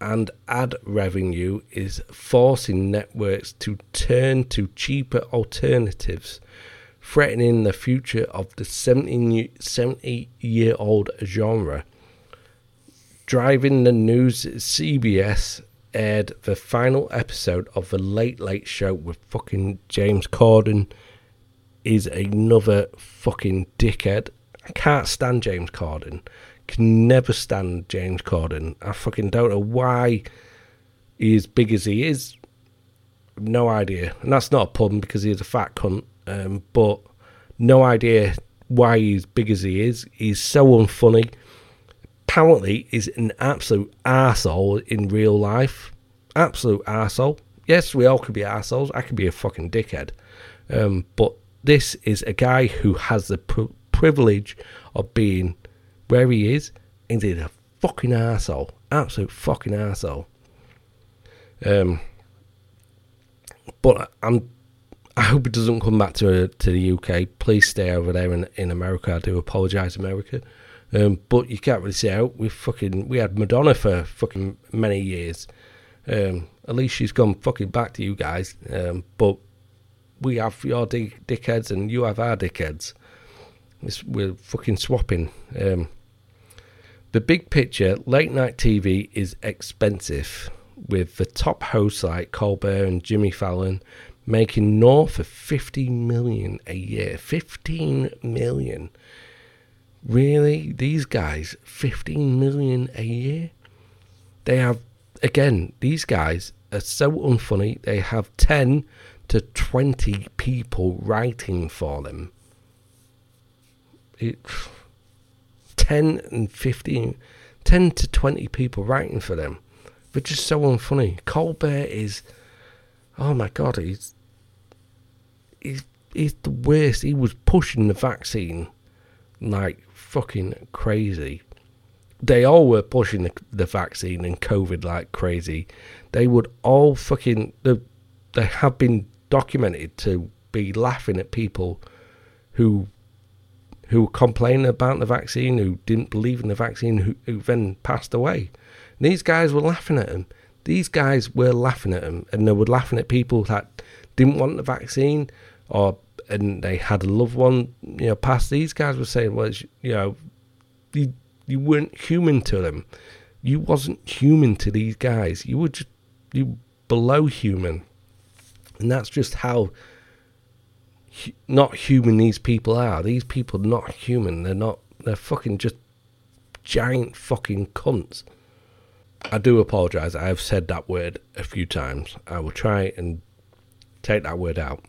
and ad revenue is forcing networks to turn to cheaper alternatives threatening the future of the 70 year old genre. Driving the news, CBS aired the final episode of The Late Late Show with fucking James Corden. Is another fucking dickhead. I can't stand James Corden. Can never stand James Corden. I fucking don't know why he is as big as he is. No idea. And that's not a pun because he's a fat cunt um, but no idea why he's big as he is. He's so unfunny. Apparently, he's an absolute asshole in real life. Absolute asshole. Yes, we all could be assholes. I could be a fucking dickhead. Um, but this is a guy who has the pr- privilege of being where he is, and he's a fucking asshole. Absolute fucking asshole. Um, but I'm I hope it doesn't come back to to the UK. Please stay over there in in America. I do apologise, America. Um, but you can't really say out. We fucking we had Madonna for fucking many years. Um, at least she's gone fucking back to you guys. Um, but we have your dick, dickheads and you have our dickheads. It's, we're fucking swapping. Um, the big picture, late night TV is expensive, with the top hosts like Colbert and Jimmy Fallon making north of 50 million a year. 15 million. Really? These guys, 15 million a year? They have, again, these guys are so unfunny. They have 10 to 20 people writing for them. It, 10 and 15, 10 to 20 people writing for them. They're just so unfunny. Colbert is, oh my god, he's he's, he's the worst. He was pushing the vaccine like fucking crazy. They all were pushing the, the vaccine and COVID like crazy. They would all fucking. They, they have been documented to be laughing at people who who were complaining about the vaccine, who didn't believe in the vaccine, who, who then passed away. And these guys were laughing at them. These guys were laughing at them, and they were laughing at people that didn't want the vaccine, or and they had a loved one, you know, pass. These guys were saying, well, you know, you you weren't human to them. You wasn't human to these guys. You were just you below human, and that's just how not human these people are. These people are not human. They're not. They're fucking just giant fucking cunts. I do apologise. I have said that word a few times. I will try and take that word out.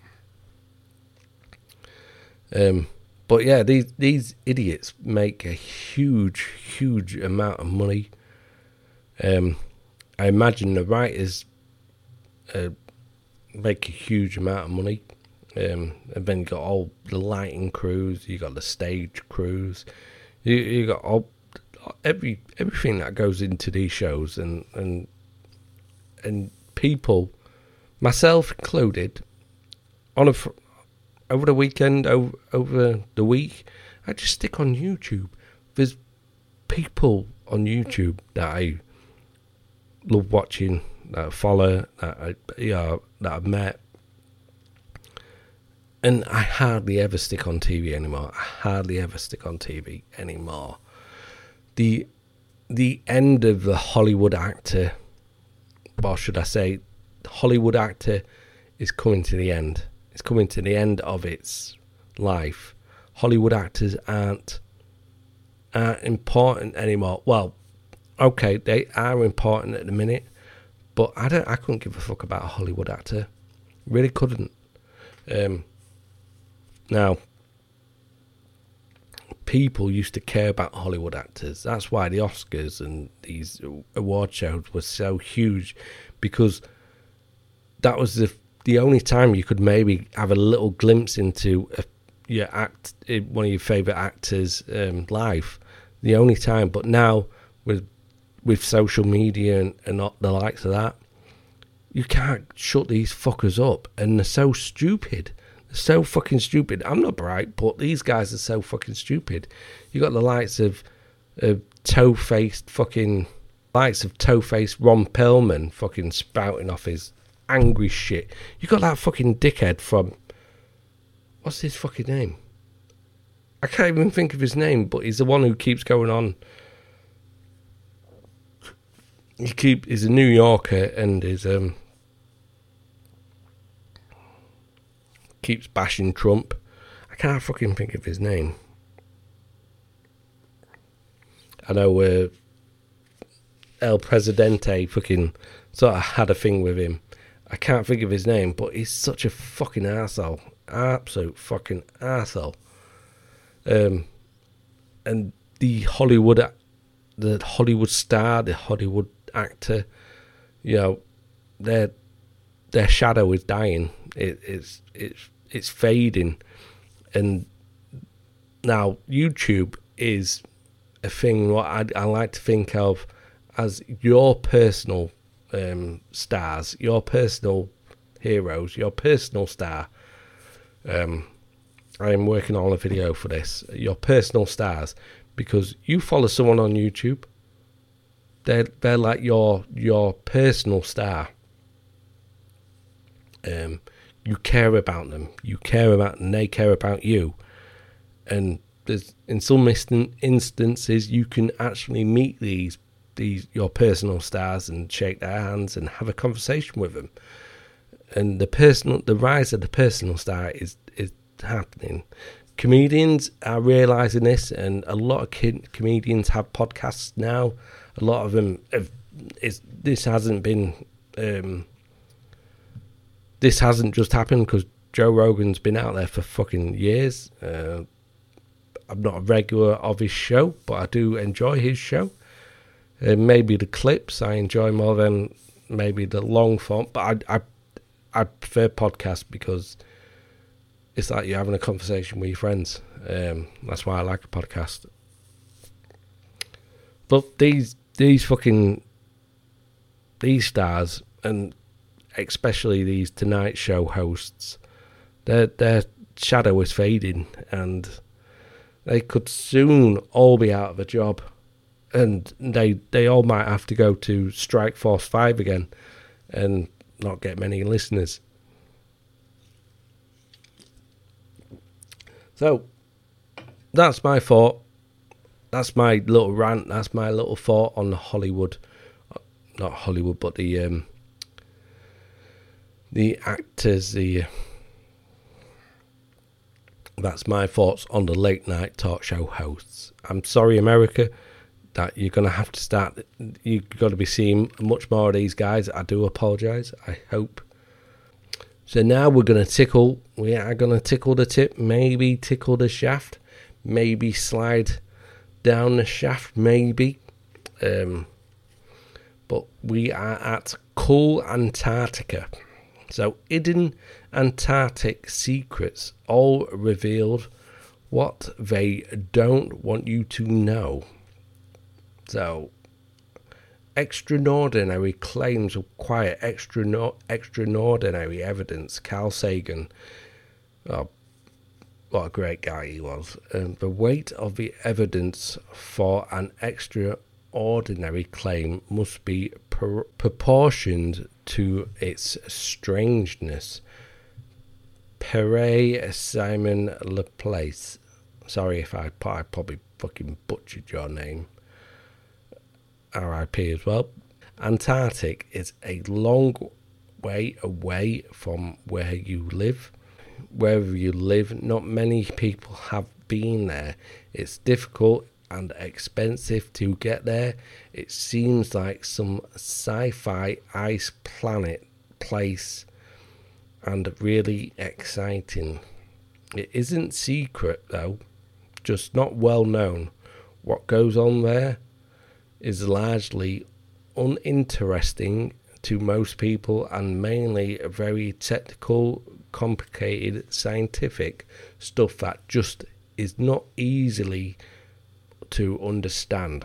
Um, but yeah, these these idiots make a huge, huge amount of money. Um, I imagine the writers uh, make a huge amount of money. Um, and then you got all the lighting crews, you got the stage crews, you you got all every everything that goes into these shows, and and and people, myself included, on a over the weekend, over over the week, I just stick on YouTube. There's people on YouTube that I love watching, that I follow, that I you know, that I've met. And I hardly ever stick on TV anymore. I hardly ever stick on TV anymore. The the end of the Hollywood actor, or should I say, Hollywood actor, is coming to the end. It's coming to the end of its life. Hollywood actors aren't aren't important anymore. Well, okay, they are important at the minute, but I don't. I couldn't give a fuck about a Hollywood actor. Really couldn't. Um, now, people used to care about Hollywood actors. That's why the Oscars and these award shows were so huge, because that was the the only time you could maybe have a little glimpse into a, your act, eh, one of your favorite actors' um, life. The only time, but now with with social media and, and not the likes of that, you can't shut these fuckers up, and they're so stupid. They're so fucking stupid. I'm not bright, but these guys are so fucking stupid. You got the likes of, of toe faced fucking likes of toe faced Ron Perlman fucking spouting off his angry shit. You got that fucking dickhead from what's his fucking name? I can't even think of his name, but he's the one who keeps going on. He keep he's a New Yorker and is um keeps bashing Trump. I can't fucking think of his name. I know uh, El Presidente fucking sort of had a thing with him. I can't think of his name, but he's such a fucking asshole. Absolute fucking asshole. Um, and the Hollywood, the Hollywood star, the Hollywood actor, you know, their their shadow is dying. It, it's it's it's fading, and now YouTube is a thing. What I, I like to think of as your personal um, stars, your personal heroes, your personal star. Um, I am working on a video for this. Your personal stars, because you follow someone on YouTube. They're they're like your your personal star. Um, you care about them. You care about them. They care about you. And there's in some instances you can actually meet these these your personal stars and shake their hands and have a conversation with them. And the personal, the rise of the personal star is is happening. Comedians are realizing this, and a lot of kid, comedians have podcasts now. A lot of them have. This hasn't been. Um, this hasn't just happened because Joe Rogan's been out there for fucking years. Uh, I'm not a regular of his show, but I do enjoy his show. Uh, maybe the clips I enjoy more than maybe the long form, but I I, I prefer podcasts because it's like you're having a conversation with your friends. Um, that's why I like a podcast. But these these fucking these stars and especially these Tonight Show hosts, their their shadow is fading, and they could soon all be out of a job and they they all might have to go to Strike Force Five again, and not get many listeners. So that's my thought. That's my little rant. That's my little thought on Hollywood, not Hollywood, but the um, the actors. The that's my thoughts on the late night talk show hosts. I'm sorry, America that you're to have to start. You've got to be seeing much more of these guys. I do apologise. I hope. So now we're to tickle. We are to tickle the tip, maybe tickle the shaft, maybe slide down the shaft, maybe. Um, but we are at Cool Antarctica. So, hidden Antarctic secrets all revealed what they don't want you to know. So, extraordinary claims require extra extraordinary evidence. Carl Sagan, oh, what a great guy he was. Um, the weight of the evidence for an extraordinary claim must be pr- proportioned to its strangeness. Pere Simon Laplace. Sorry if I, I probably fucking butchered your name. RIP as well. Antarctic is a long way away from where you live. Wherever you live, not many people have been there. It's difficult and expensive to get there. It seems like some sci fi ice planet place and really exciting. It isn't secret though, just not well known. What goes on there is largely uninteresting to most people and mainly very technical, complicated, scientific stuff that just is not easily to understand.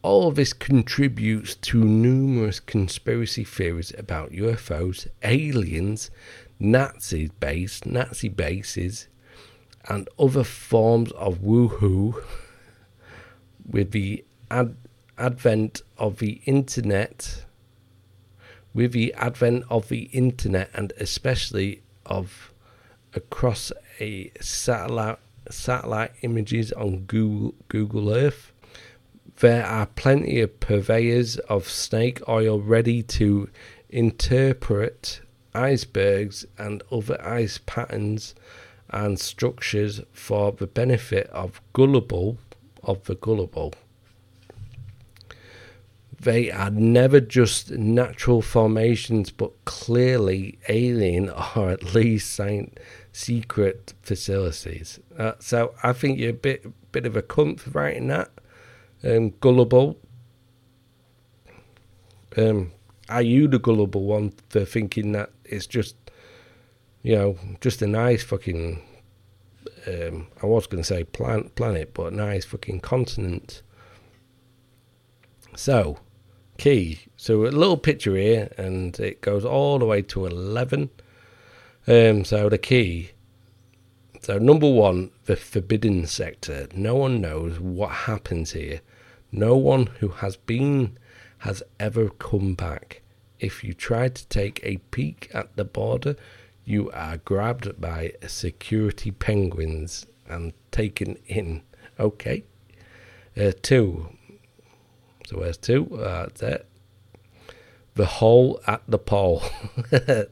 All this contributes to numerous conspiracy theories about UFOs, aliens, Nazi base, Nazi bases, and other forms of woohoo. With the ad- advent of the internet, with the advent of the internet, and especially of across a satellite satellite images on Google, Google Earth. There are plenty of purveyors of snake oil ready to interpret icebergs and other ice patterns and structures for the benefit of gullible of the gullible. They are never just natural formations, but clearly alien or at least science secret facilities. Uh, so I think you're a bit bit of a cunt for writing that. Um, gullible. Um, are you the gullible one for thinking that it's just, you know, just a nice fucking, um, I was going to say plant, planet, but nice fucking continent. So, key. So a little picture here, and it goes all the way to 11. Um, so the key. So number one, the forbidden sector. No one knows what happens here. No one who has been has ever come back. If you try to take a peek at the border, you are grabbed by security penguins and taken in. Okay. Uh, two. So where's two? Uh, that's it. The hole at the pole.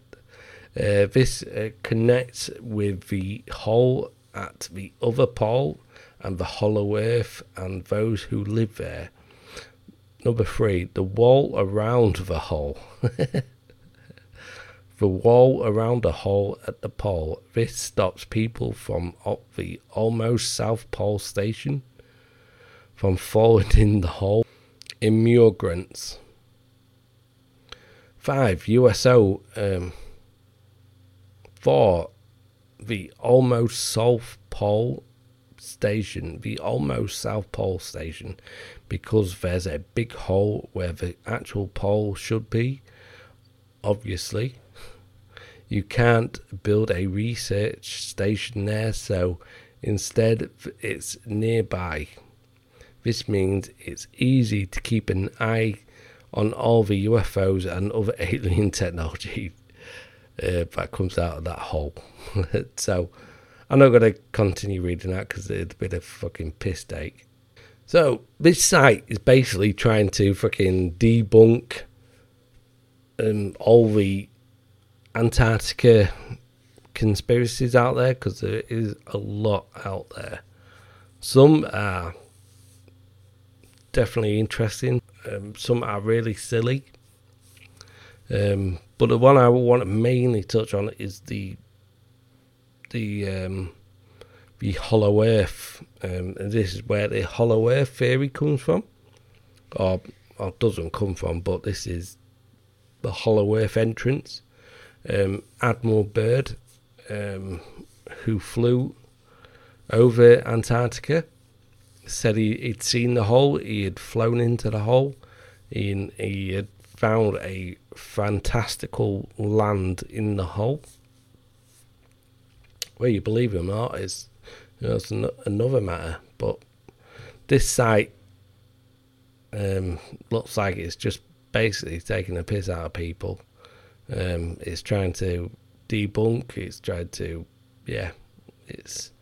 Uh, this uh, connects with the hole at the other pole and the hollow earth and those who live there. Number three, the wall around the hole. the wall around the hole at the pole. This stops people from up the almost South Pole station from falling in the hole. Immigrants. Five, USO. Um, for the almost South Pole station, the almost South Pole station, because there's a big hole where the actual pole should be. Obviously, you can't build a research station there, so instead it's nearby. This means it's easy to keep an eye on all the UFOs and other alien technology uh, that comes out of that hole. so I'm not going to continue reading that because it's a bit of fucking piss take. So this site is basically trying to fucking debunk um, all the Antarctica conspiracies out there because there is a lot out there. Some are definitely interesting. Um, some are really silly. Um, but the one I want to mainly touch on is the the um, the hollow earth. Um, and this is where the hollow earth theory comes from, or, or doesn't come from, but this is the hollow earth entrance. Um, Admiral Byrd, um, who flew over Antarctica, said he, he'd seen the hole, he had flown into the hole, he, he had found a fantastical land in the hole. Whether you believe him or not is you know, an, another matter. But this site um, looks like it's just basically taking a piss out of people. Um, it's trying to debunk. It's trying to, yeah, it's.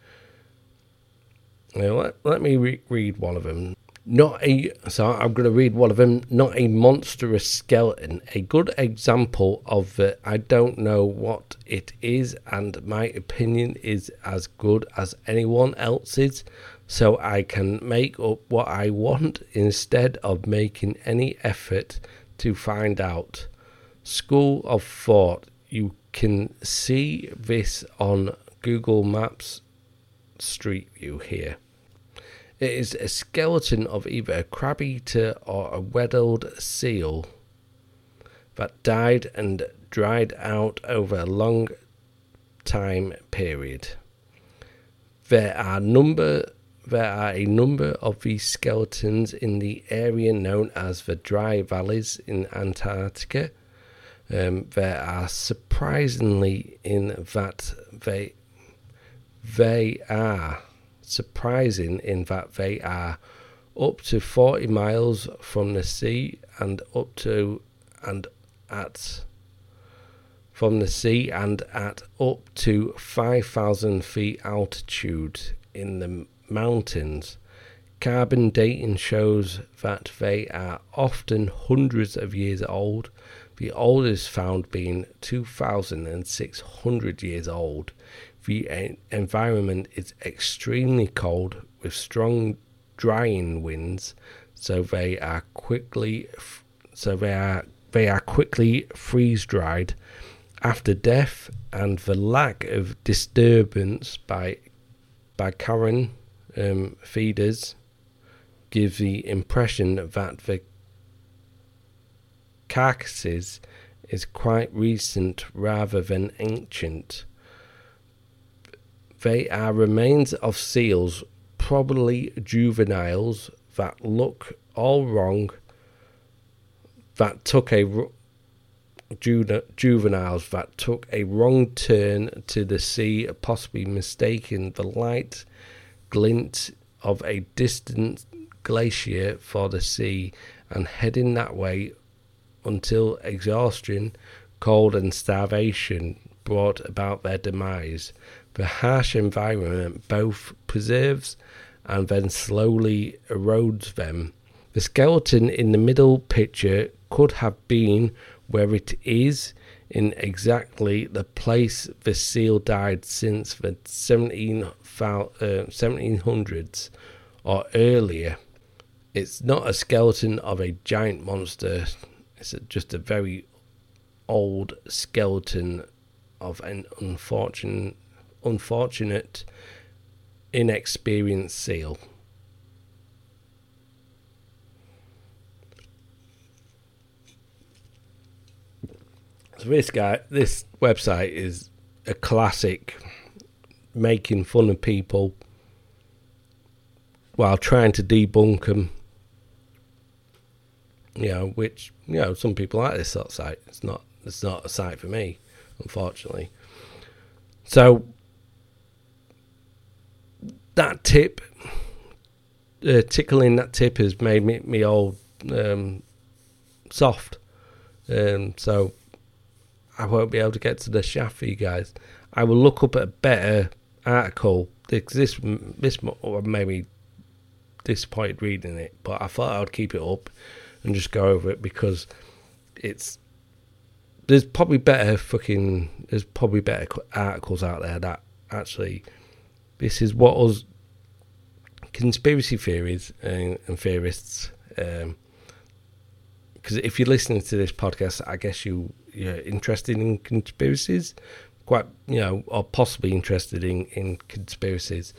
Let, let me re- read one of them. Not a so I'm going to read one of them. Not a monstrous skeleton. A good example of the I don't know what it is, and my opinion is as good as anyone else's. So I can make up what I want instead of making any effort to find out. School of Thought. You can see this on Google Maps Street View here. It is a skeleton of either a crab eater or a Weddell seal that died and dried out over a long time period. There are number there are a number of these skeletons in the area known as the Dry Valleys in Antarctica. Um, there are surprisingly in that they they are surprising in that they are up to 40 miles from the sea and up to and at from the sea and at up to 5,000 feet altitude in the mountains. Carbon dating shows that they are often hundreds of years old, the oldest found being 2,600 years old the environment is extremely cold with strong drying winds, so they are quickly so they are they are quickly freeze dried after death, and the lack of disturbance by by current um, feeders give the impression that the carcasses is quite recent rather than ancient. They are remains of seals, probably juveniles, that look all wrong, that took a juveniles that took a wrong turn to the sea, possibly mistaking the light glint of a distant glacier for the sea and heading that way until exhaustion, cold, and starvation brought about their demise. The harsh environment both preserves and then slowly erodes them. The skeleton in the middle picture could have been where it is in exactly the place the seal died since the 17, uh, 1700s or earlier. It's not a skeleton of a giant monster, it's just a very old skeleton of an unfortunate unfortunate, inexperienced seal. So this guy, this website is a classic, making fun of people while trying to debunk them. You know, which you know, some people like this sort of site. It's not, it's not a site for me, unfortunately. So that tip, uh, tickling that tip has made me, me all um, soft. Um, so I won't be able to get to the shaft for you guys. I will look up a better article. This this made me disappointed reading it, but I thought I would keep it up and just go over it because it's there's probably better fucking there's probably better articles out there that actually this is what us conspiracy theories and, and theorists Because if you're listening to this podcast, I guess you you're interested in conspiracies, quite you know, or possibly interested in in conspiracies.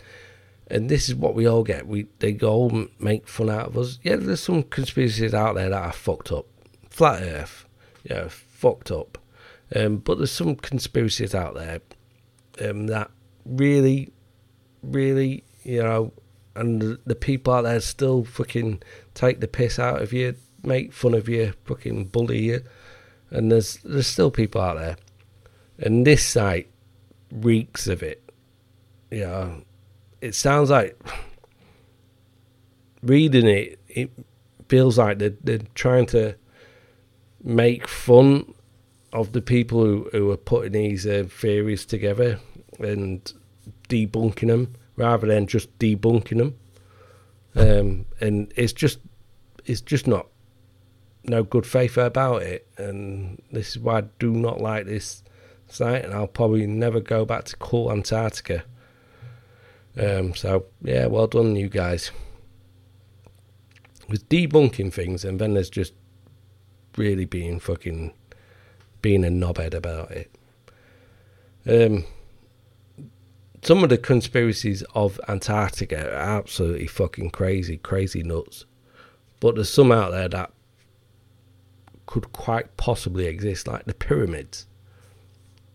And this is what we all get. We they all make fun out of us. Yeah, there's some conspiracies out there that are fucked up. Flat Earth, yeah, fucked up. Um, but there's some conspiracies out there um, that really, really, you know, and the, people out there still fucking take the piss out of you, make fun of you, fucking bully you, and there's there's still people out there, and this site reeks of it. You know, it sounds like reading it, it feels like they're, they're trying to make fun of the people who, who are putting these uh, theories together. And debunking them rather than just debunking them. Um, and it's just it's just not no good faith about it, and this is why I do not like this site, and I'll probably never go back to cool Antarctica. Um, so yeah, well done, you guys. With debunking things, and then there's just really being fucking being a knobhead about it. Um, some of the conspiracies of Antarctica are absolutely fucking crazy, crazy nuts. But there's some out there that could quite possibly exist, like the pyramids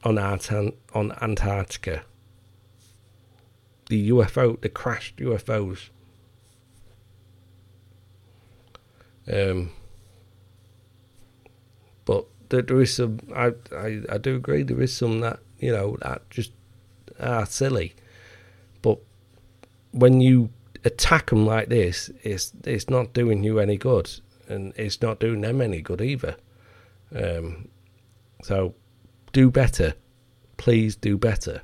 on Antarctica. on Antarctica. The UFO, the crashed UFOs. Um, but there, there is some. I, I I do agree. There is some that you know that just are silly, but when you attack them like this, it's it's not doing you any good, and it's not doing them any good either. Um, so do better, please do better.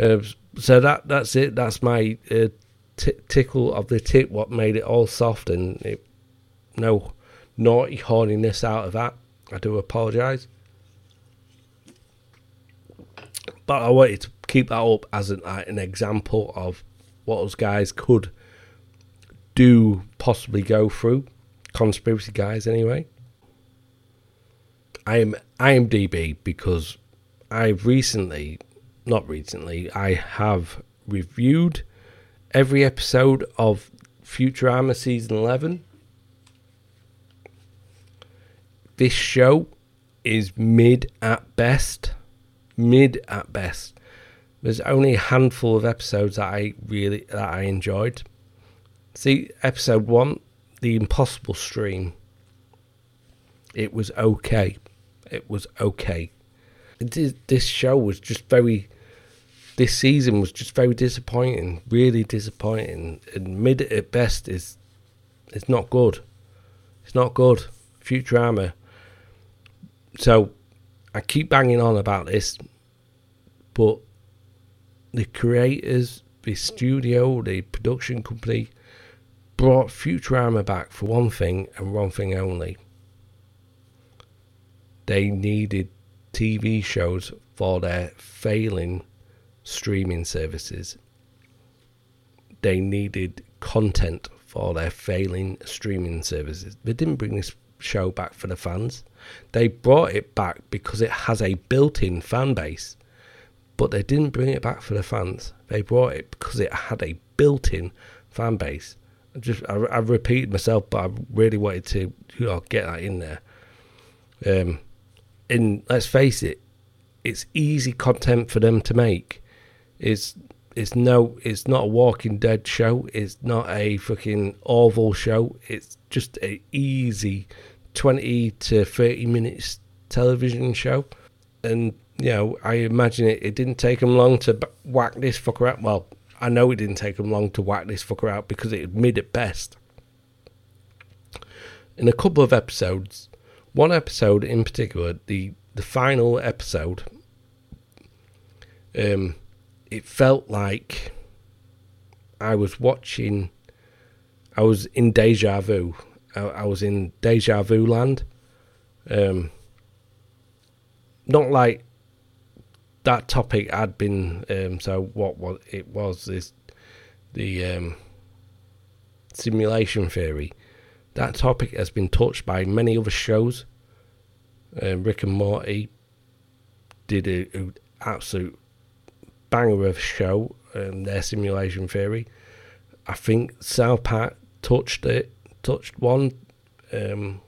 Uh, so that that's it. That's my uh, t- tickle of the tip. What made it all soft and it, no naughty horniness out of that. I do apologise. But I wanted to keep that up as an, like, an example of what those guys could do, possibly go through. Conspiracy guys, anyway. I am IMDb because I've recently, not recently, I have reviewed every episode of Futurama season 11 this show is mid at best. Mid at best. There's only a handful of episodes that I really that I enjoyed. See, episode one, the Impossible Stream. It was okay. It was okay. this show was just very. This season was just very disappointing. Really disappointing. And mid at best is. It's not good. It's not good. Futurama so I keep banging on about this, but the creators, the studio, the production company brought Futurama back for one thing and one thing only. They needed TV shows for their failing streaming services. They needed content for their failing streaming services. They didn't bring this show back for the fans. They brought it back because it has a built in fan base, but they didn't bring it back for the fans. They brought it because it had a built in fan base. I just I, I repeated myself, but I really wanted to you know, get that in there. Um, and let's face it, it's easy content for them to make. It's it's no, it's not a Walking Dead show. It's not a fucking Orville show. It's just a easy 20 to 30 minutes television show. And, you know, I imagine it, it didn't take them long to whack this fucker out. Well, I know it didn't take them long to whack this fucker out because it mid at best. In a couple of episodes, one episode in particular, the, the final episode, um, it felt like I was watching, I was in deja vu. I, I was in deja vu land. Um, not like that topic had been. Um, so what was it was this the um, simulation theory, that topic has been touched by many other shows. Uh, Rick and Morty did an absolute banger of a show, um, their simulation theory. I think South Park touched it, touched one, um,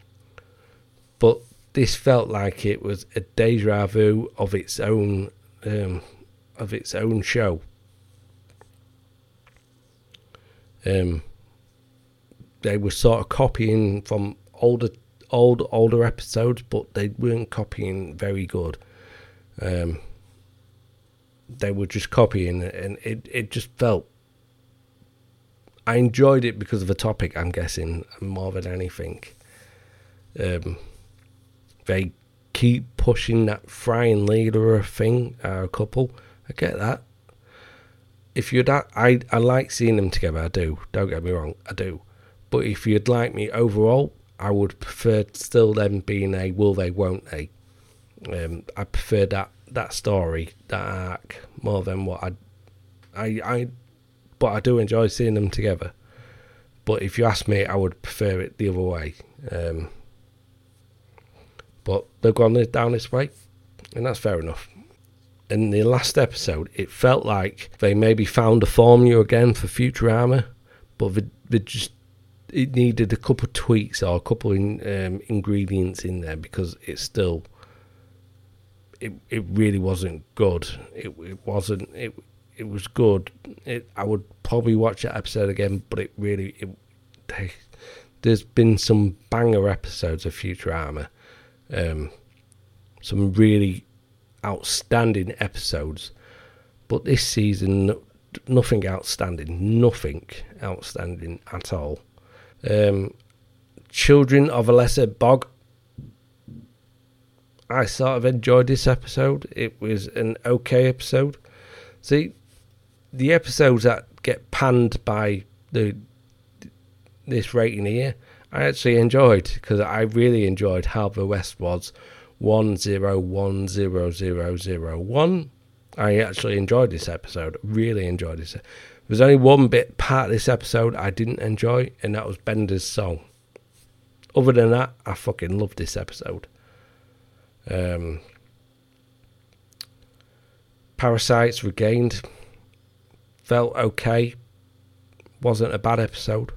but this felt like it was a deja vu of its own, um, of its own show. Um, they were sort of copying from older, old, older episodes, but they weren't copying very good. Um, they were just copying and it, it just felt. I enjoyed it because of the topic, I'm guessing, more than anything. Um, they keep pushing that Fry and Leela thing, uh, a couple. I get that. If you'd, I, I like seeing them together. I do. Don't get me wrong. I do. But if you'd like me overall, I would prefer still them being a will they, won't they. Um, I prefer that that story, that arc, more than what I, I, I, but I do enjoy seeing them together. But if you ask me, I would prefer it the other way. Um, but they've gone down this way, and that's fair enough. In the last episode, it felt like they maybe found a formula again for Futurama, but they, they just it needed a couple of tweaks or a couple of um, ingredients in there because it's still it it really wasn't good. It it wasn't it it was good. It I would probably watch that episode again, but it really it they, there's been some banger episodes of Futurama, um, some really outstanding episodes, but this season nothing outstanding, nothing outstanding at all. Um, Children of a Lesser Bog I sort of enjoyed this episode. It was an okay episode. See, the episodes that get panned by the this rating here, I actually enjoyed because I really enjoyed how the West was one zero one zero zero zero one. I actually enjoyed this episode. Really enjoyed this. There's only one bit part of this episode I didn't enjoy, and that was Bender's song. Other than that, I fucking loved this episode. Um, Parasites Regained felt okay. Wasn't a bad episode.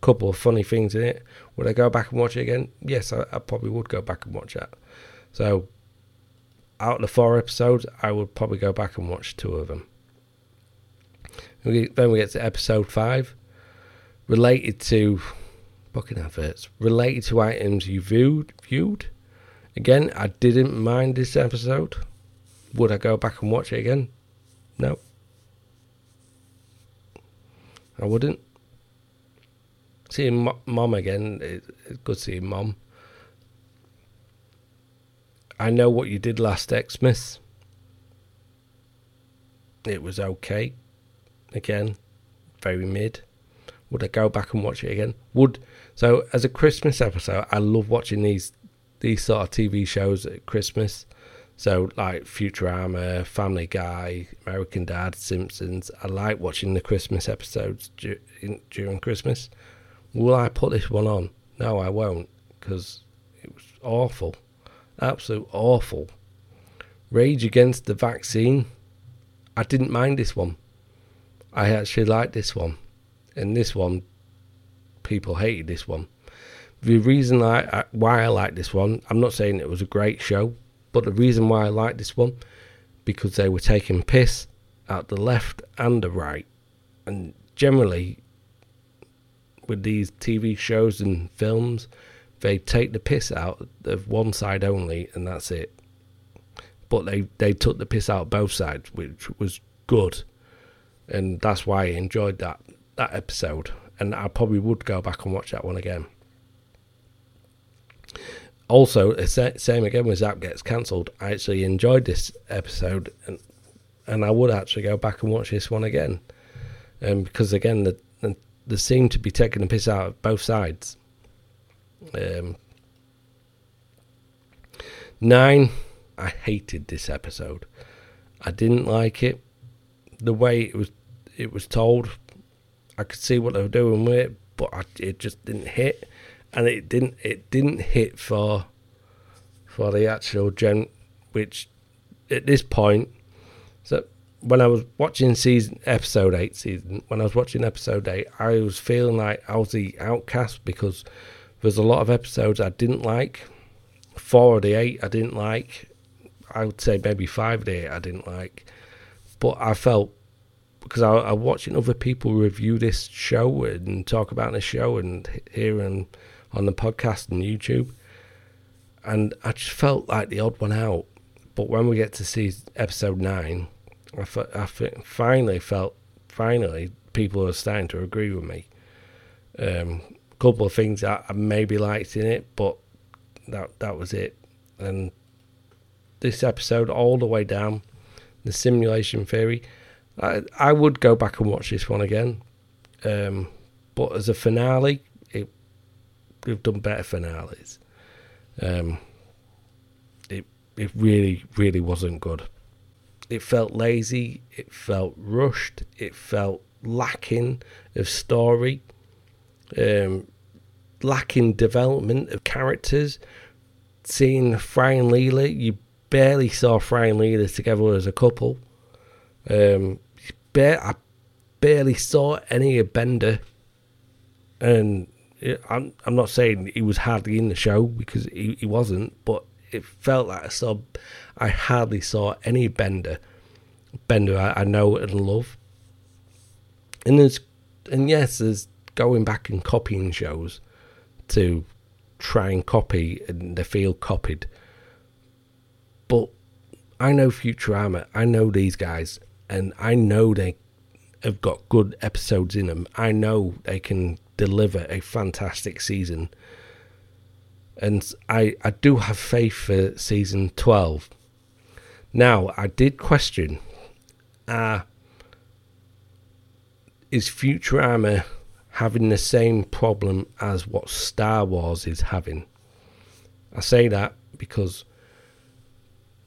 Couple of funny things in it. Would I go back and watch it again? Yes, I, I probably would go back and watch that. So, out of the four episodes, I would probably go back and watch two of them. We, then we get to episode five, related to booking adverts, related to items you viewed. Viewed. Again, I didn't mind this episode. Would I go back and watch it again? No. I wouldn't. Seeing mom again, it's good seeing mom. I know what you did last Xmas. It was okay. Again, very mid. Would I go back and watch it again? Would so as a Christmas episode, I love watching these these sort of TV shows at Christmas. So like Futurama, Family Guy, American Dad, Simpsons. I like watching the Christmas episodes during Christmas. Will I put this one on? No, I won't because it was awful, absolute awful. Rage Against the Vaccine. I didn't mind this one. I actually liked this one, and this one, people hated this one the reason I, why I like this one, I'm not saying it was a great show, but the reason why I like this one, because they were taking piss at the left and the right, and generally with these TV shows and films, they take the piss out of one side only, and that's it. But they they took the piss out both sides, which was good, and that's why I enjoyed that that episode. And I probably would go back and watch that one again also, same again when Zapp gets cancelled. I actually enjoyed this episode, and and I would actually go back and watch this one again, um, because again, the they seem to be taking the piss out of both sides. Um, nine, I hated this episode. I didn't like it. The way it was, it was told. I could see what they were doing with it, but I, it just didn't hit, and it didn't it didn't hit for for the actual gen, which at this point, so when I was watching season episode eight season, when I was watching episode eight, I was feeling like I was the outcast because there's a lot of episodes I didn't like. Four of the eight I didn't like. I would say maybe five of the eight I didn't like. But I felt because I, I watching other people review this show and talk about the show and hearing on the podcast and YouTube, and I just felt like the odd one out. But when we get to see episode nine, I, I finally felt finally people are starting to agree with me. Um, a couple of things I, I maybe liked in it, but that that was it. And this episode all the way down, the simulation theory. I I would go back and watch this one again, um, but as a finale, it we've done better finales. Um, it it really really wasn't good. It felt lazy. It felt rushed. It felt lacking of story. Um, lacking development of characters. Seeing Fry and Leela, you barely saw Fry and Leela together as a couple. Um, I barely saw any of Bender, and I'm I'm not saying he was hardly in the show because he, he wasn't, but it felt like I saw I hardly saw any Bender. Bender I, I know and love. And there's and yes, there's going back and copying shows to try and copy and they feel copied. But I know Futurama, I know these guys, and I know they have got good episodes in them. I know they can deliver a fantastic season. And I, I do have faith for season 12. Now, I did question uh, is Futurama having the same problem as what Star Wars is having? I say that because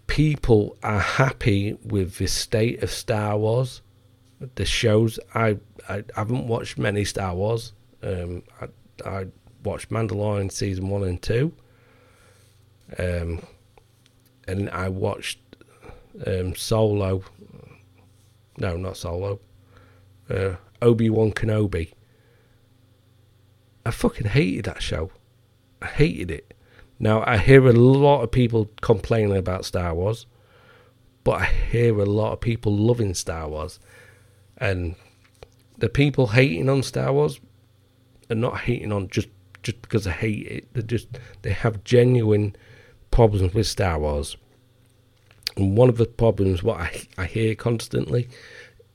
people are happy with the state of Star Wars. The shows I I haven't watched many Star Wars. Um, I I watched Mandalorian season one and two. Um, and I watched um, Solo. No, not Solo. Uh, Obi Wan Kenobi. I fucking hated that show. I hated it. Now I hear a lot of people complaining about Star Wars, but I hear a lot of people loving Star Wars, and the people hating on Star Wars are not hating on just just because they hate it. They just they have genuine problems with Star Wars. And one of the problems, what I, I hear constantly,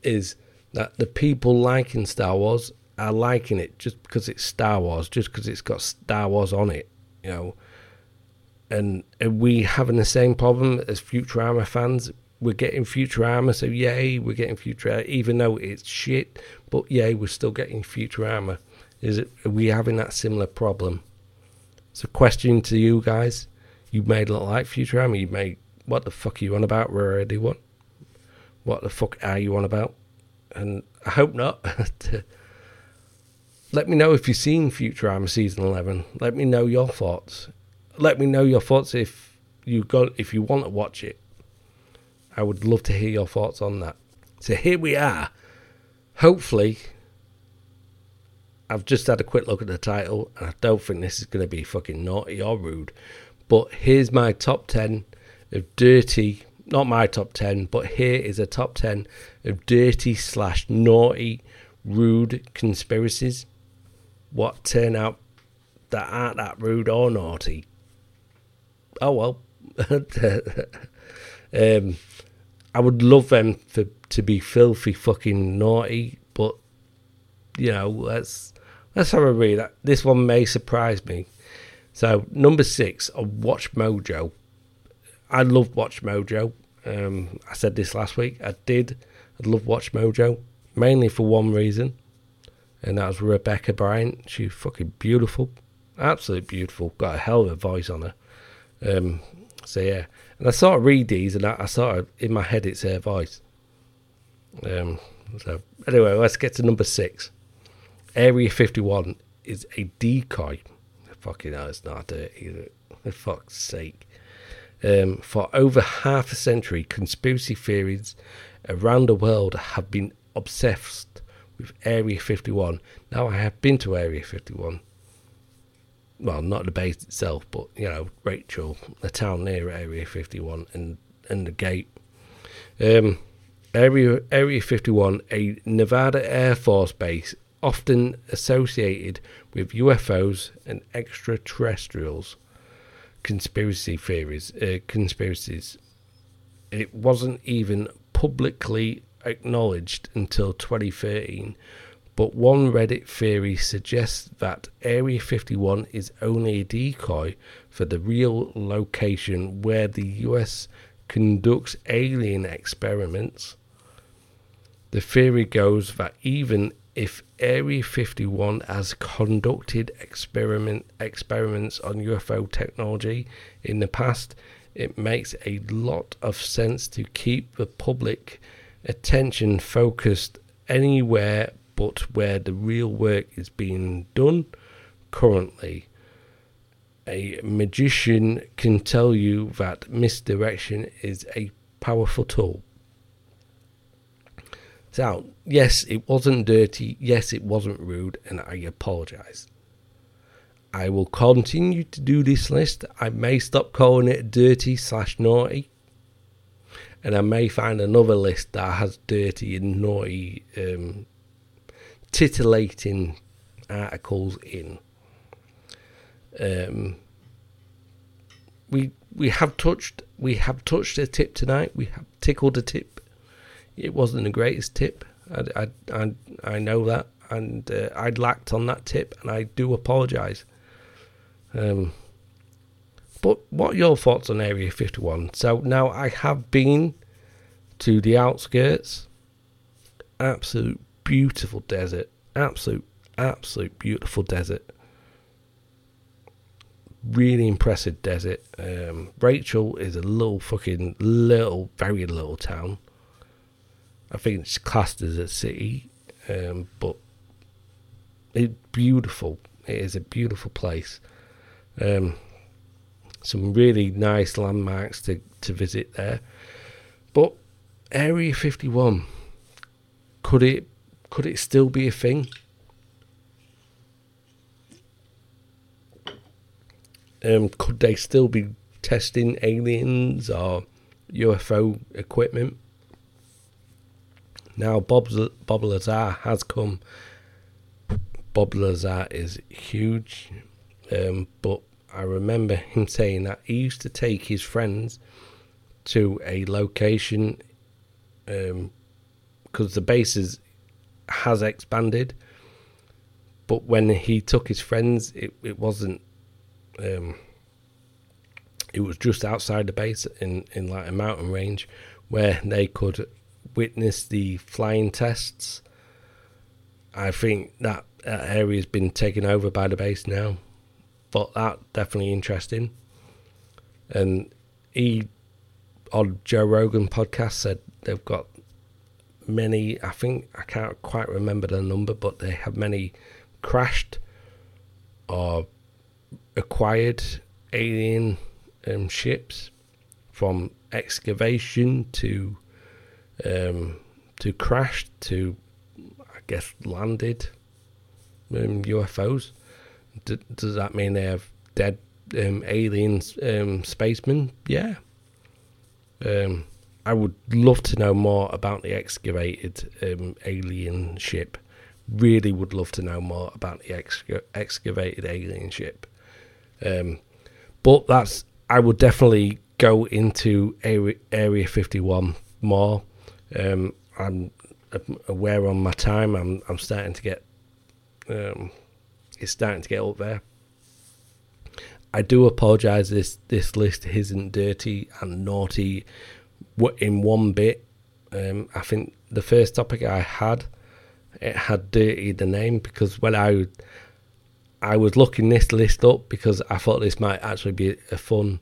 is that the people liking Star Wars are liking it just because it's Star Wars, just because it's got Star Wars on it, you know. And are we having the same problem as Futurama fans? We're getting Futurama, so yay, we're getting Futurama, even though it's shit, but yay, we're still getting Futurama. Is it? Are we having that similar problem? It's a question to you guys. You made look like Futurama. You made what the fuck are you on about? We're already one. What the fuck are you on about? And I hope not. Let me know if you've seen Futurama season eleven. Let me know your thoughts. Let me know your thoughts if you got if you want to watch it. I would love to hear your thoughts on that. So here we are. Hopefully, I've just had a quick look at the title, and I don't think this is going to be fucking naughty or rude. But here's my top 10 of dirty, not my top 10, but here is a top 10 of dirty slash naughty, rude conspiracies. What turn out that aren't that rude or naughty. Oh well. um, I would love them for to be filthy fucking naughty, but you know, let's let's have a read. This one may surprise me. So number six, a WatchMojo. I love WatchMojo. Um, I said this last week. I did. I love WatchMojo mainly for one reason, and that was Rebecca Brayton. She's fucking beautiful, absolutely beautiful. Got a hell of a voice on her. Um, so yeah, and I sort of read these, and I, I sort of in my head it's her voice. Um, so anyway, let's get to number six. Area 51 is a decoy. Fucking hell, it's not dirty. For fuck's sake. Um, for over half a century, conspiracy theories around the world have been obsessed with Area 51. Now, I have been to Area 51. Well, not the base itself, but, you know, Rachel, the town near Area 51 and, and the gate. Um, Area, Area 51, a Nevada Air Force base often associated with UFOs and extraterrestrials conspiracy theories, uh, conspiracies. It wasn't even publicly acknowledged until 2013, but one Reddit theory suggests that Area 51 is only a decoy for the real location where the US conducts alien experiments. The theory goes that even if Area 51 has conducted experiment experiments on UFO technology in the past, it makes a lot of sense to keep the public attention focused anywhere but where the real work is being done currently. A magician can tell you that misdirection is a powerful tool. So, yes, it wasn't dirty. Yes, it wasn't rude, and I apologize. I will continue to do this list. I may stop calling it dirty slash naughty, and I may find another list that has dirty and naughty, um, titillating articles in. Um, we we have touched we have touched a tip tonight. We have tickled a tip it wasn't the greatest tip. I, I, I, I know that, and uh, I'd lacked on that tip, and I do apologise. Um, but what are your thoughts on Area 51? So now I have been to the outskirts. Absolute beautiful desert. Absolute, absolute beautiful desert. Really impressive desert. Um, Rachel is a little fucking little, very little town. I think it's classed as a city, um, but it's beautiful. It is a beautiful place. Um, some really nice landmarks to, to visit there. But Area 51, could it could it still be a thing? Um, could they still be testing aliens or UFO equipment? Now, Bob, Bob Lazar has come. Bob Lazar is huge, um, but I remember him saying that he used to take his friends to a location because um, the base is, has expanded. But when he took his friends, it, it wasn't. Um, it was just outside the base in, in like a mountain range where they could witness the flying tests. I think that, that area's been taken over by the base now, but that definitely interesting. And he on Joe Rogan podcast said they've got many. I think I can't quite remember the number, but they have many crashed or acquired alien um, ships from excavation to um, to crash to, I guess, landed um, UFOs. D- does that mean they have dead um, aliens, um, spacemen? Yeah. Um, I would love to know more about the excavated um, alien ship. Really would love to know more about the excavated alien ship. Um, but that's I would definitely go into Area, Area 51 more um, I'm aware on my time. I'm I'm starting to get um, it's starting to get up there. I do apologise. This this list isn't dirty and naughty. In one bit, um, I think the first topic I had it had dirty the name because when I I was looking this list up because I thought this might actually be a fun.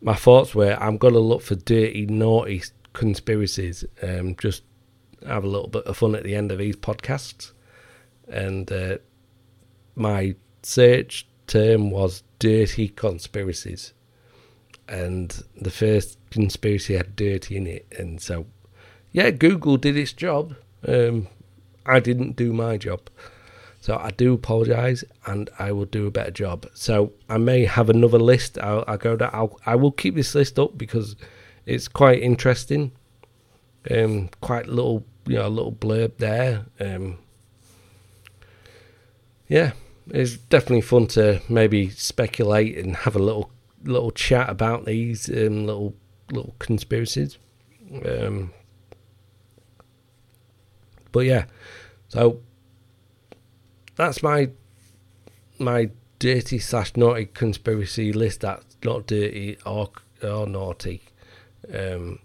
My thoughts were I'm gonna look for dirty naughty conspiracies. Um, just have a little bit of fun at the end of these podcasts, and uh, my search term was dirty conspiracies, and the first conspiracy had dirty in it, and so yeah, Google did its job. Um, I didn't do my job. So I do apologise, and I will do a better job. So I may have another list. I'll, I'll go down. I'll, I will keep this list up because it's quite interesting. Um, quite little, you know, a little blurb there. Um, yeah, it's definitely fun to maybe speculate and have a little little chat about these um, little little conspiracies. Um, but yeah, so that's my my dirty slash naughty conspiracy list. That's not dirty or or naughty. Um,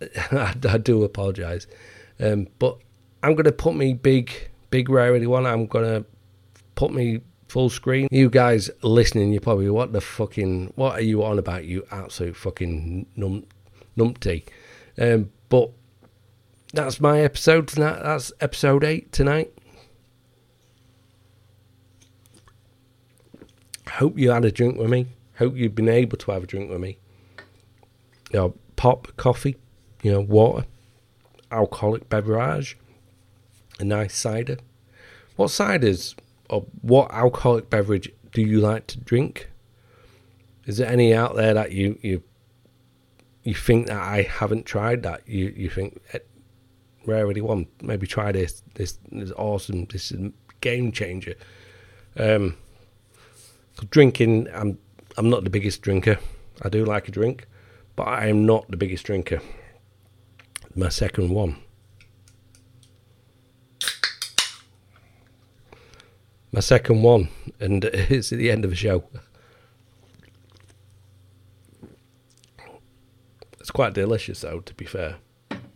I, I, do apologise, um, but I'm going to put me big big rarity one. I'm going to put me full screen. You guys listening, you probably what the fucking what are you on about? You absolute fucking num numpty. Um, but that's my episode tonight. That's episode eight tonight. Hope you had a drink with me. Hope you've been able to have a drink with me. You know, pop, coffee, you know, water, alcoholic beverage, a nice cider. What ciders or what alcoholic beverage do you like to drink? Is there any out there that you you you think that I haven't tried that you you think eh, rarity one. Maybe try this. This is awesome. This is a game changer. Um, drinking, I'm I'm not the biggest drinker. I do like a drink, but I am not the biggest drinker. My second one. My second one, and it's at the end of the show. It's quite delicious, though, to be fair.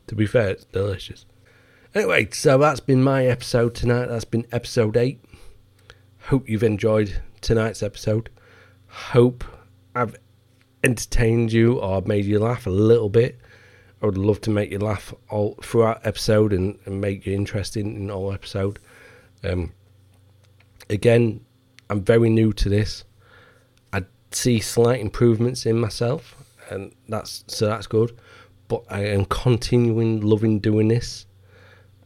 To be fair, it's delicious. Anyway, so that's been my episode tonight. That's been episode 8. Hope you've enjoyed tonight's episode. Hope I've entertained you or made you laugh a little bit. I would love to make you laugh all throughout episode and, and make you interested in all episode. Um, again, I'm very new to this. I see slight improvements in myself, and that's so that's good but I am continuing loving doing this.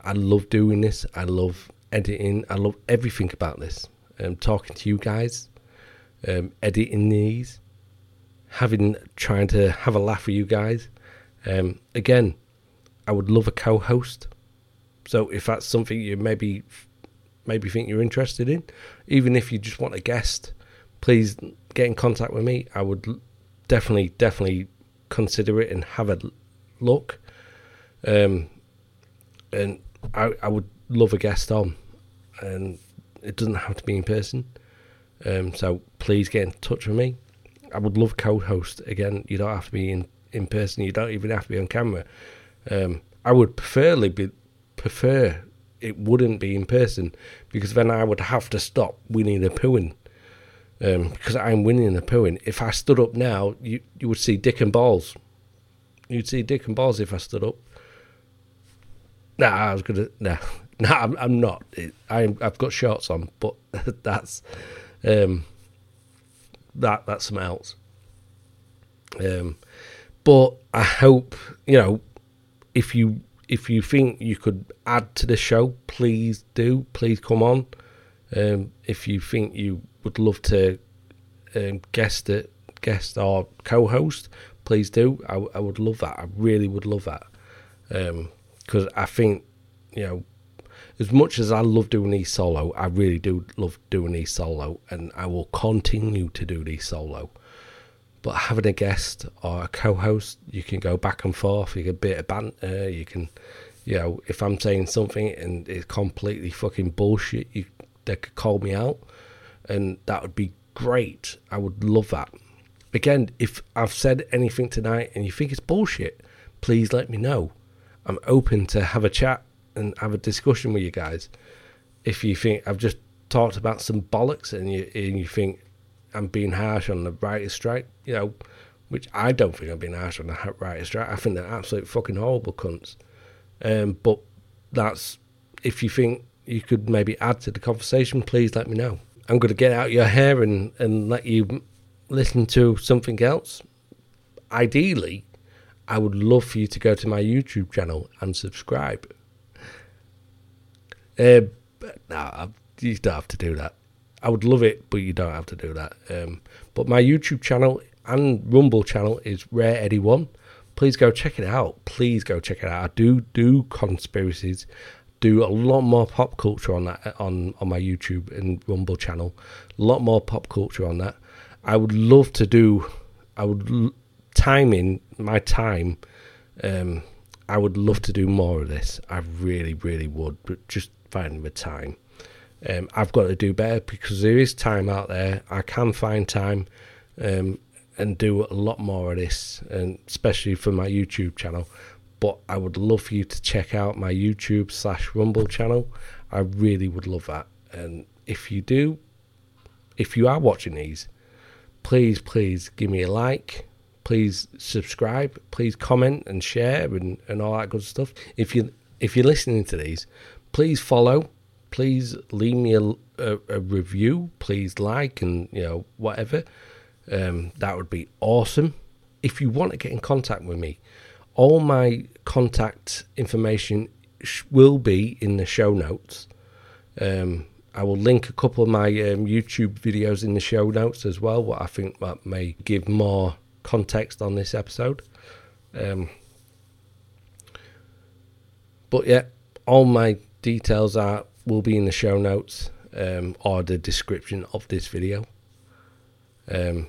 I love doing this. I love editing. I love everything about this. Um, talking to you guys, um, editing these, having trying to have a laugh with you guys. Um, again, I would love a co-host. So if that's something you maybe maybe think you're interested in, even if you just want a guest, please get in contact with me. I would definitely definitely consider it and have a look. Um, and I, I would love a guest on, and it doesn't have to be in person. Um, so please get in touch with me. I would love co-host again. You don't have to be in, in person. You don't even have to be on camera. Um, I would preferly be prefer it wouldn't be in person because then I would have to stop winning the pooing. Um, because I'm winning the pooing. If I stood up now, you you would see dick and balls You'd see dick and balls if I stood up. Nah, I was gonna. Nah, nah, I'm, I'm not. I, I've got shorts on, but that's um, that that's something else. Um, but I hope you know if you if you think you could add to the show, please do. Please come on. Um, if you think you would love to um, guest it, guest or co-host, please do. I, I would love that. I really would love that. Because um, I think, you know, as much as I love doing these solo, I really do love doing these solo, and I will continue to do these solo. But having a guest or a co-host, you can go back and forth. You can bit of banter. You can, you know, if I'm saying something and it's completely fucking bullshit, you they could call me out, and that would be great. I would love that again, if I've said anything tonight and you think it's bullshit, please let me know. I'm open to have a chat and have a discussion with you guys. If you think I've just talked about some bollocks and you and you think I'm being harsh on the writer's strike, you know, which I don't think I'm being harsh on the writer's strike. I think they're absolute fucking horrible cunts. Um, but that's if you think you could maybe add to the conversation, please let me know. I'm going to get out your hair and, and let you listen to something else. Ideally, I would love for you to go to my YouTube channel and subscribe. But no, you don't have to do that. I would love it, but you don't have to do that. Um, but my YouTube channel and Rumble channel is Rare Eddie One. Please go check it out. Please go check it out. I do do conspiracies, do a lot more pop culture on that on on my YouTube and Rumble channel. A lot more pop culture on that. I would love to do. I would l- in my time. Um, I would love to do more of this. I really, really would, but just finding the time. Um, I've got to do better because there is time out there. I can find time um, and do a lot more of this, and especially for my YouTube channel. But I would love for you to check out my YouTube slash Rumble channel. I really would love that. And if you do, if you are watching these, please, please give me a like. Please subscribe. Please comment and share and, and all that good stuff. If you if you're listening to these, please follow please leave me a, a, a, review. Please like and you know whatever. Um, that would be awesome. If you want to get in contact with me, all my contact information sh- will be in the show notes. Um, I will link a couple of my um, YouTube videos in the show notes as well. What I think that may give more context on this episode. Um, but yeah, all my details are will be in the show notes um, or the description of this video. Um,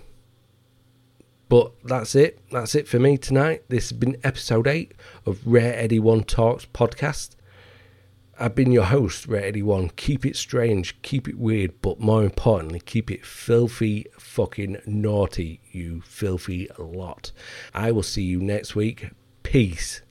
but that's it. That's it for me tonight. This has been episode 8 of Rare Eddie One Talks podcast. I've been your host, Rare Eddie One. Keep it strange, keep it weird, but more importantly, keep it filthy fucking naughty, you filthy lot. I will see you next week. Peace.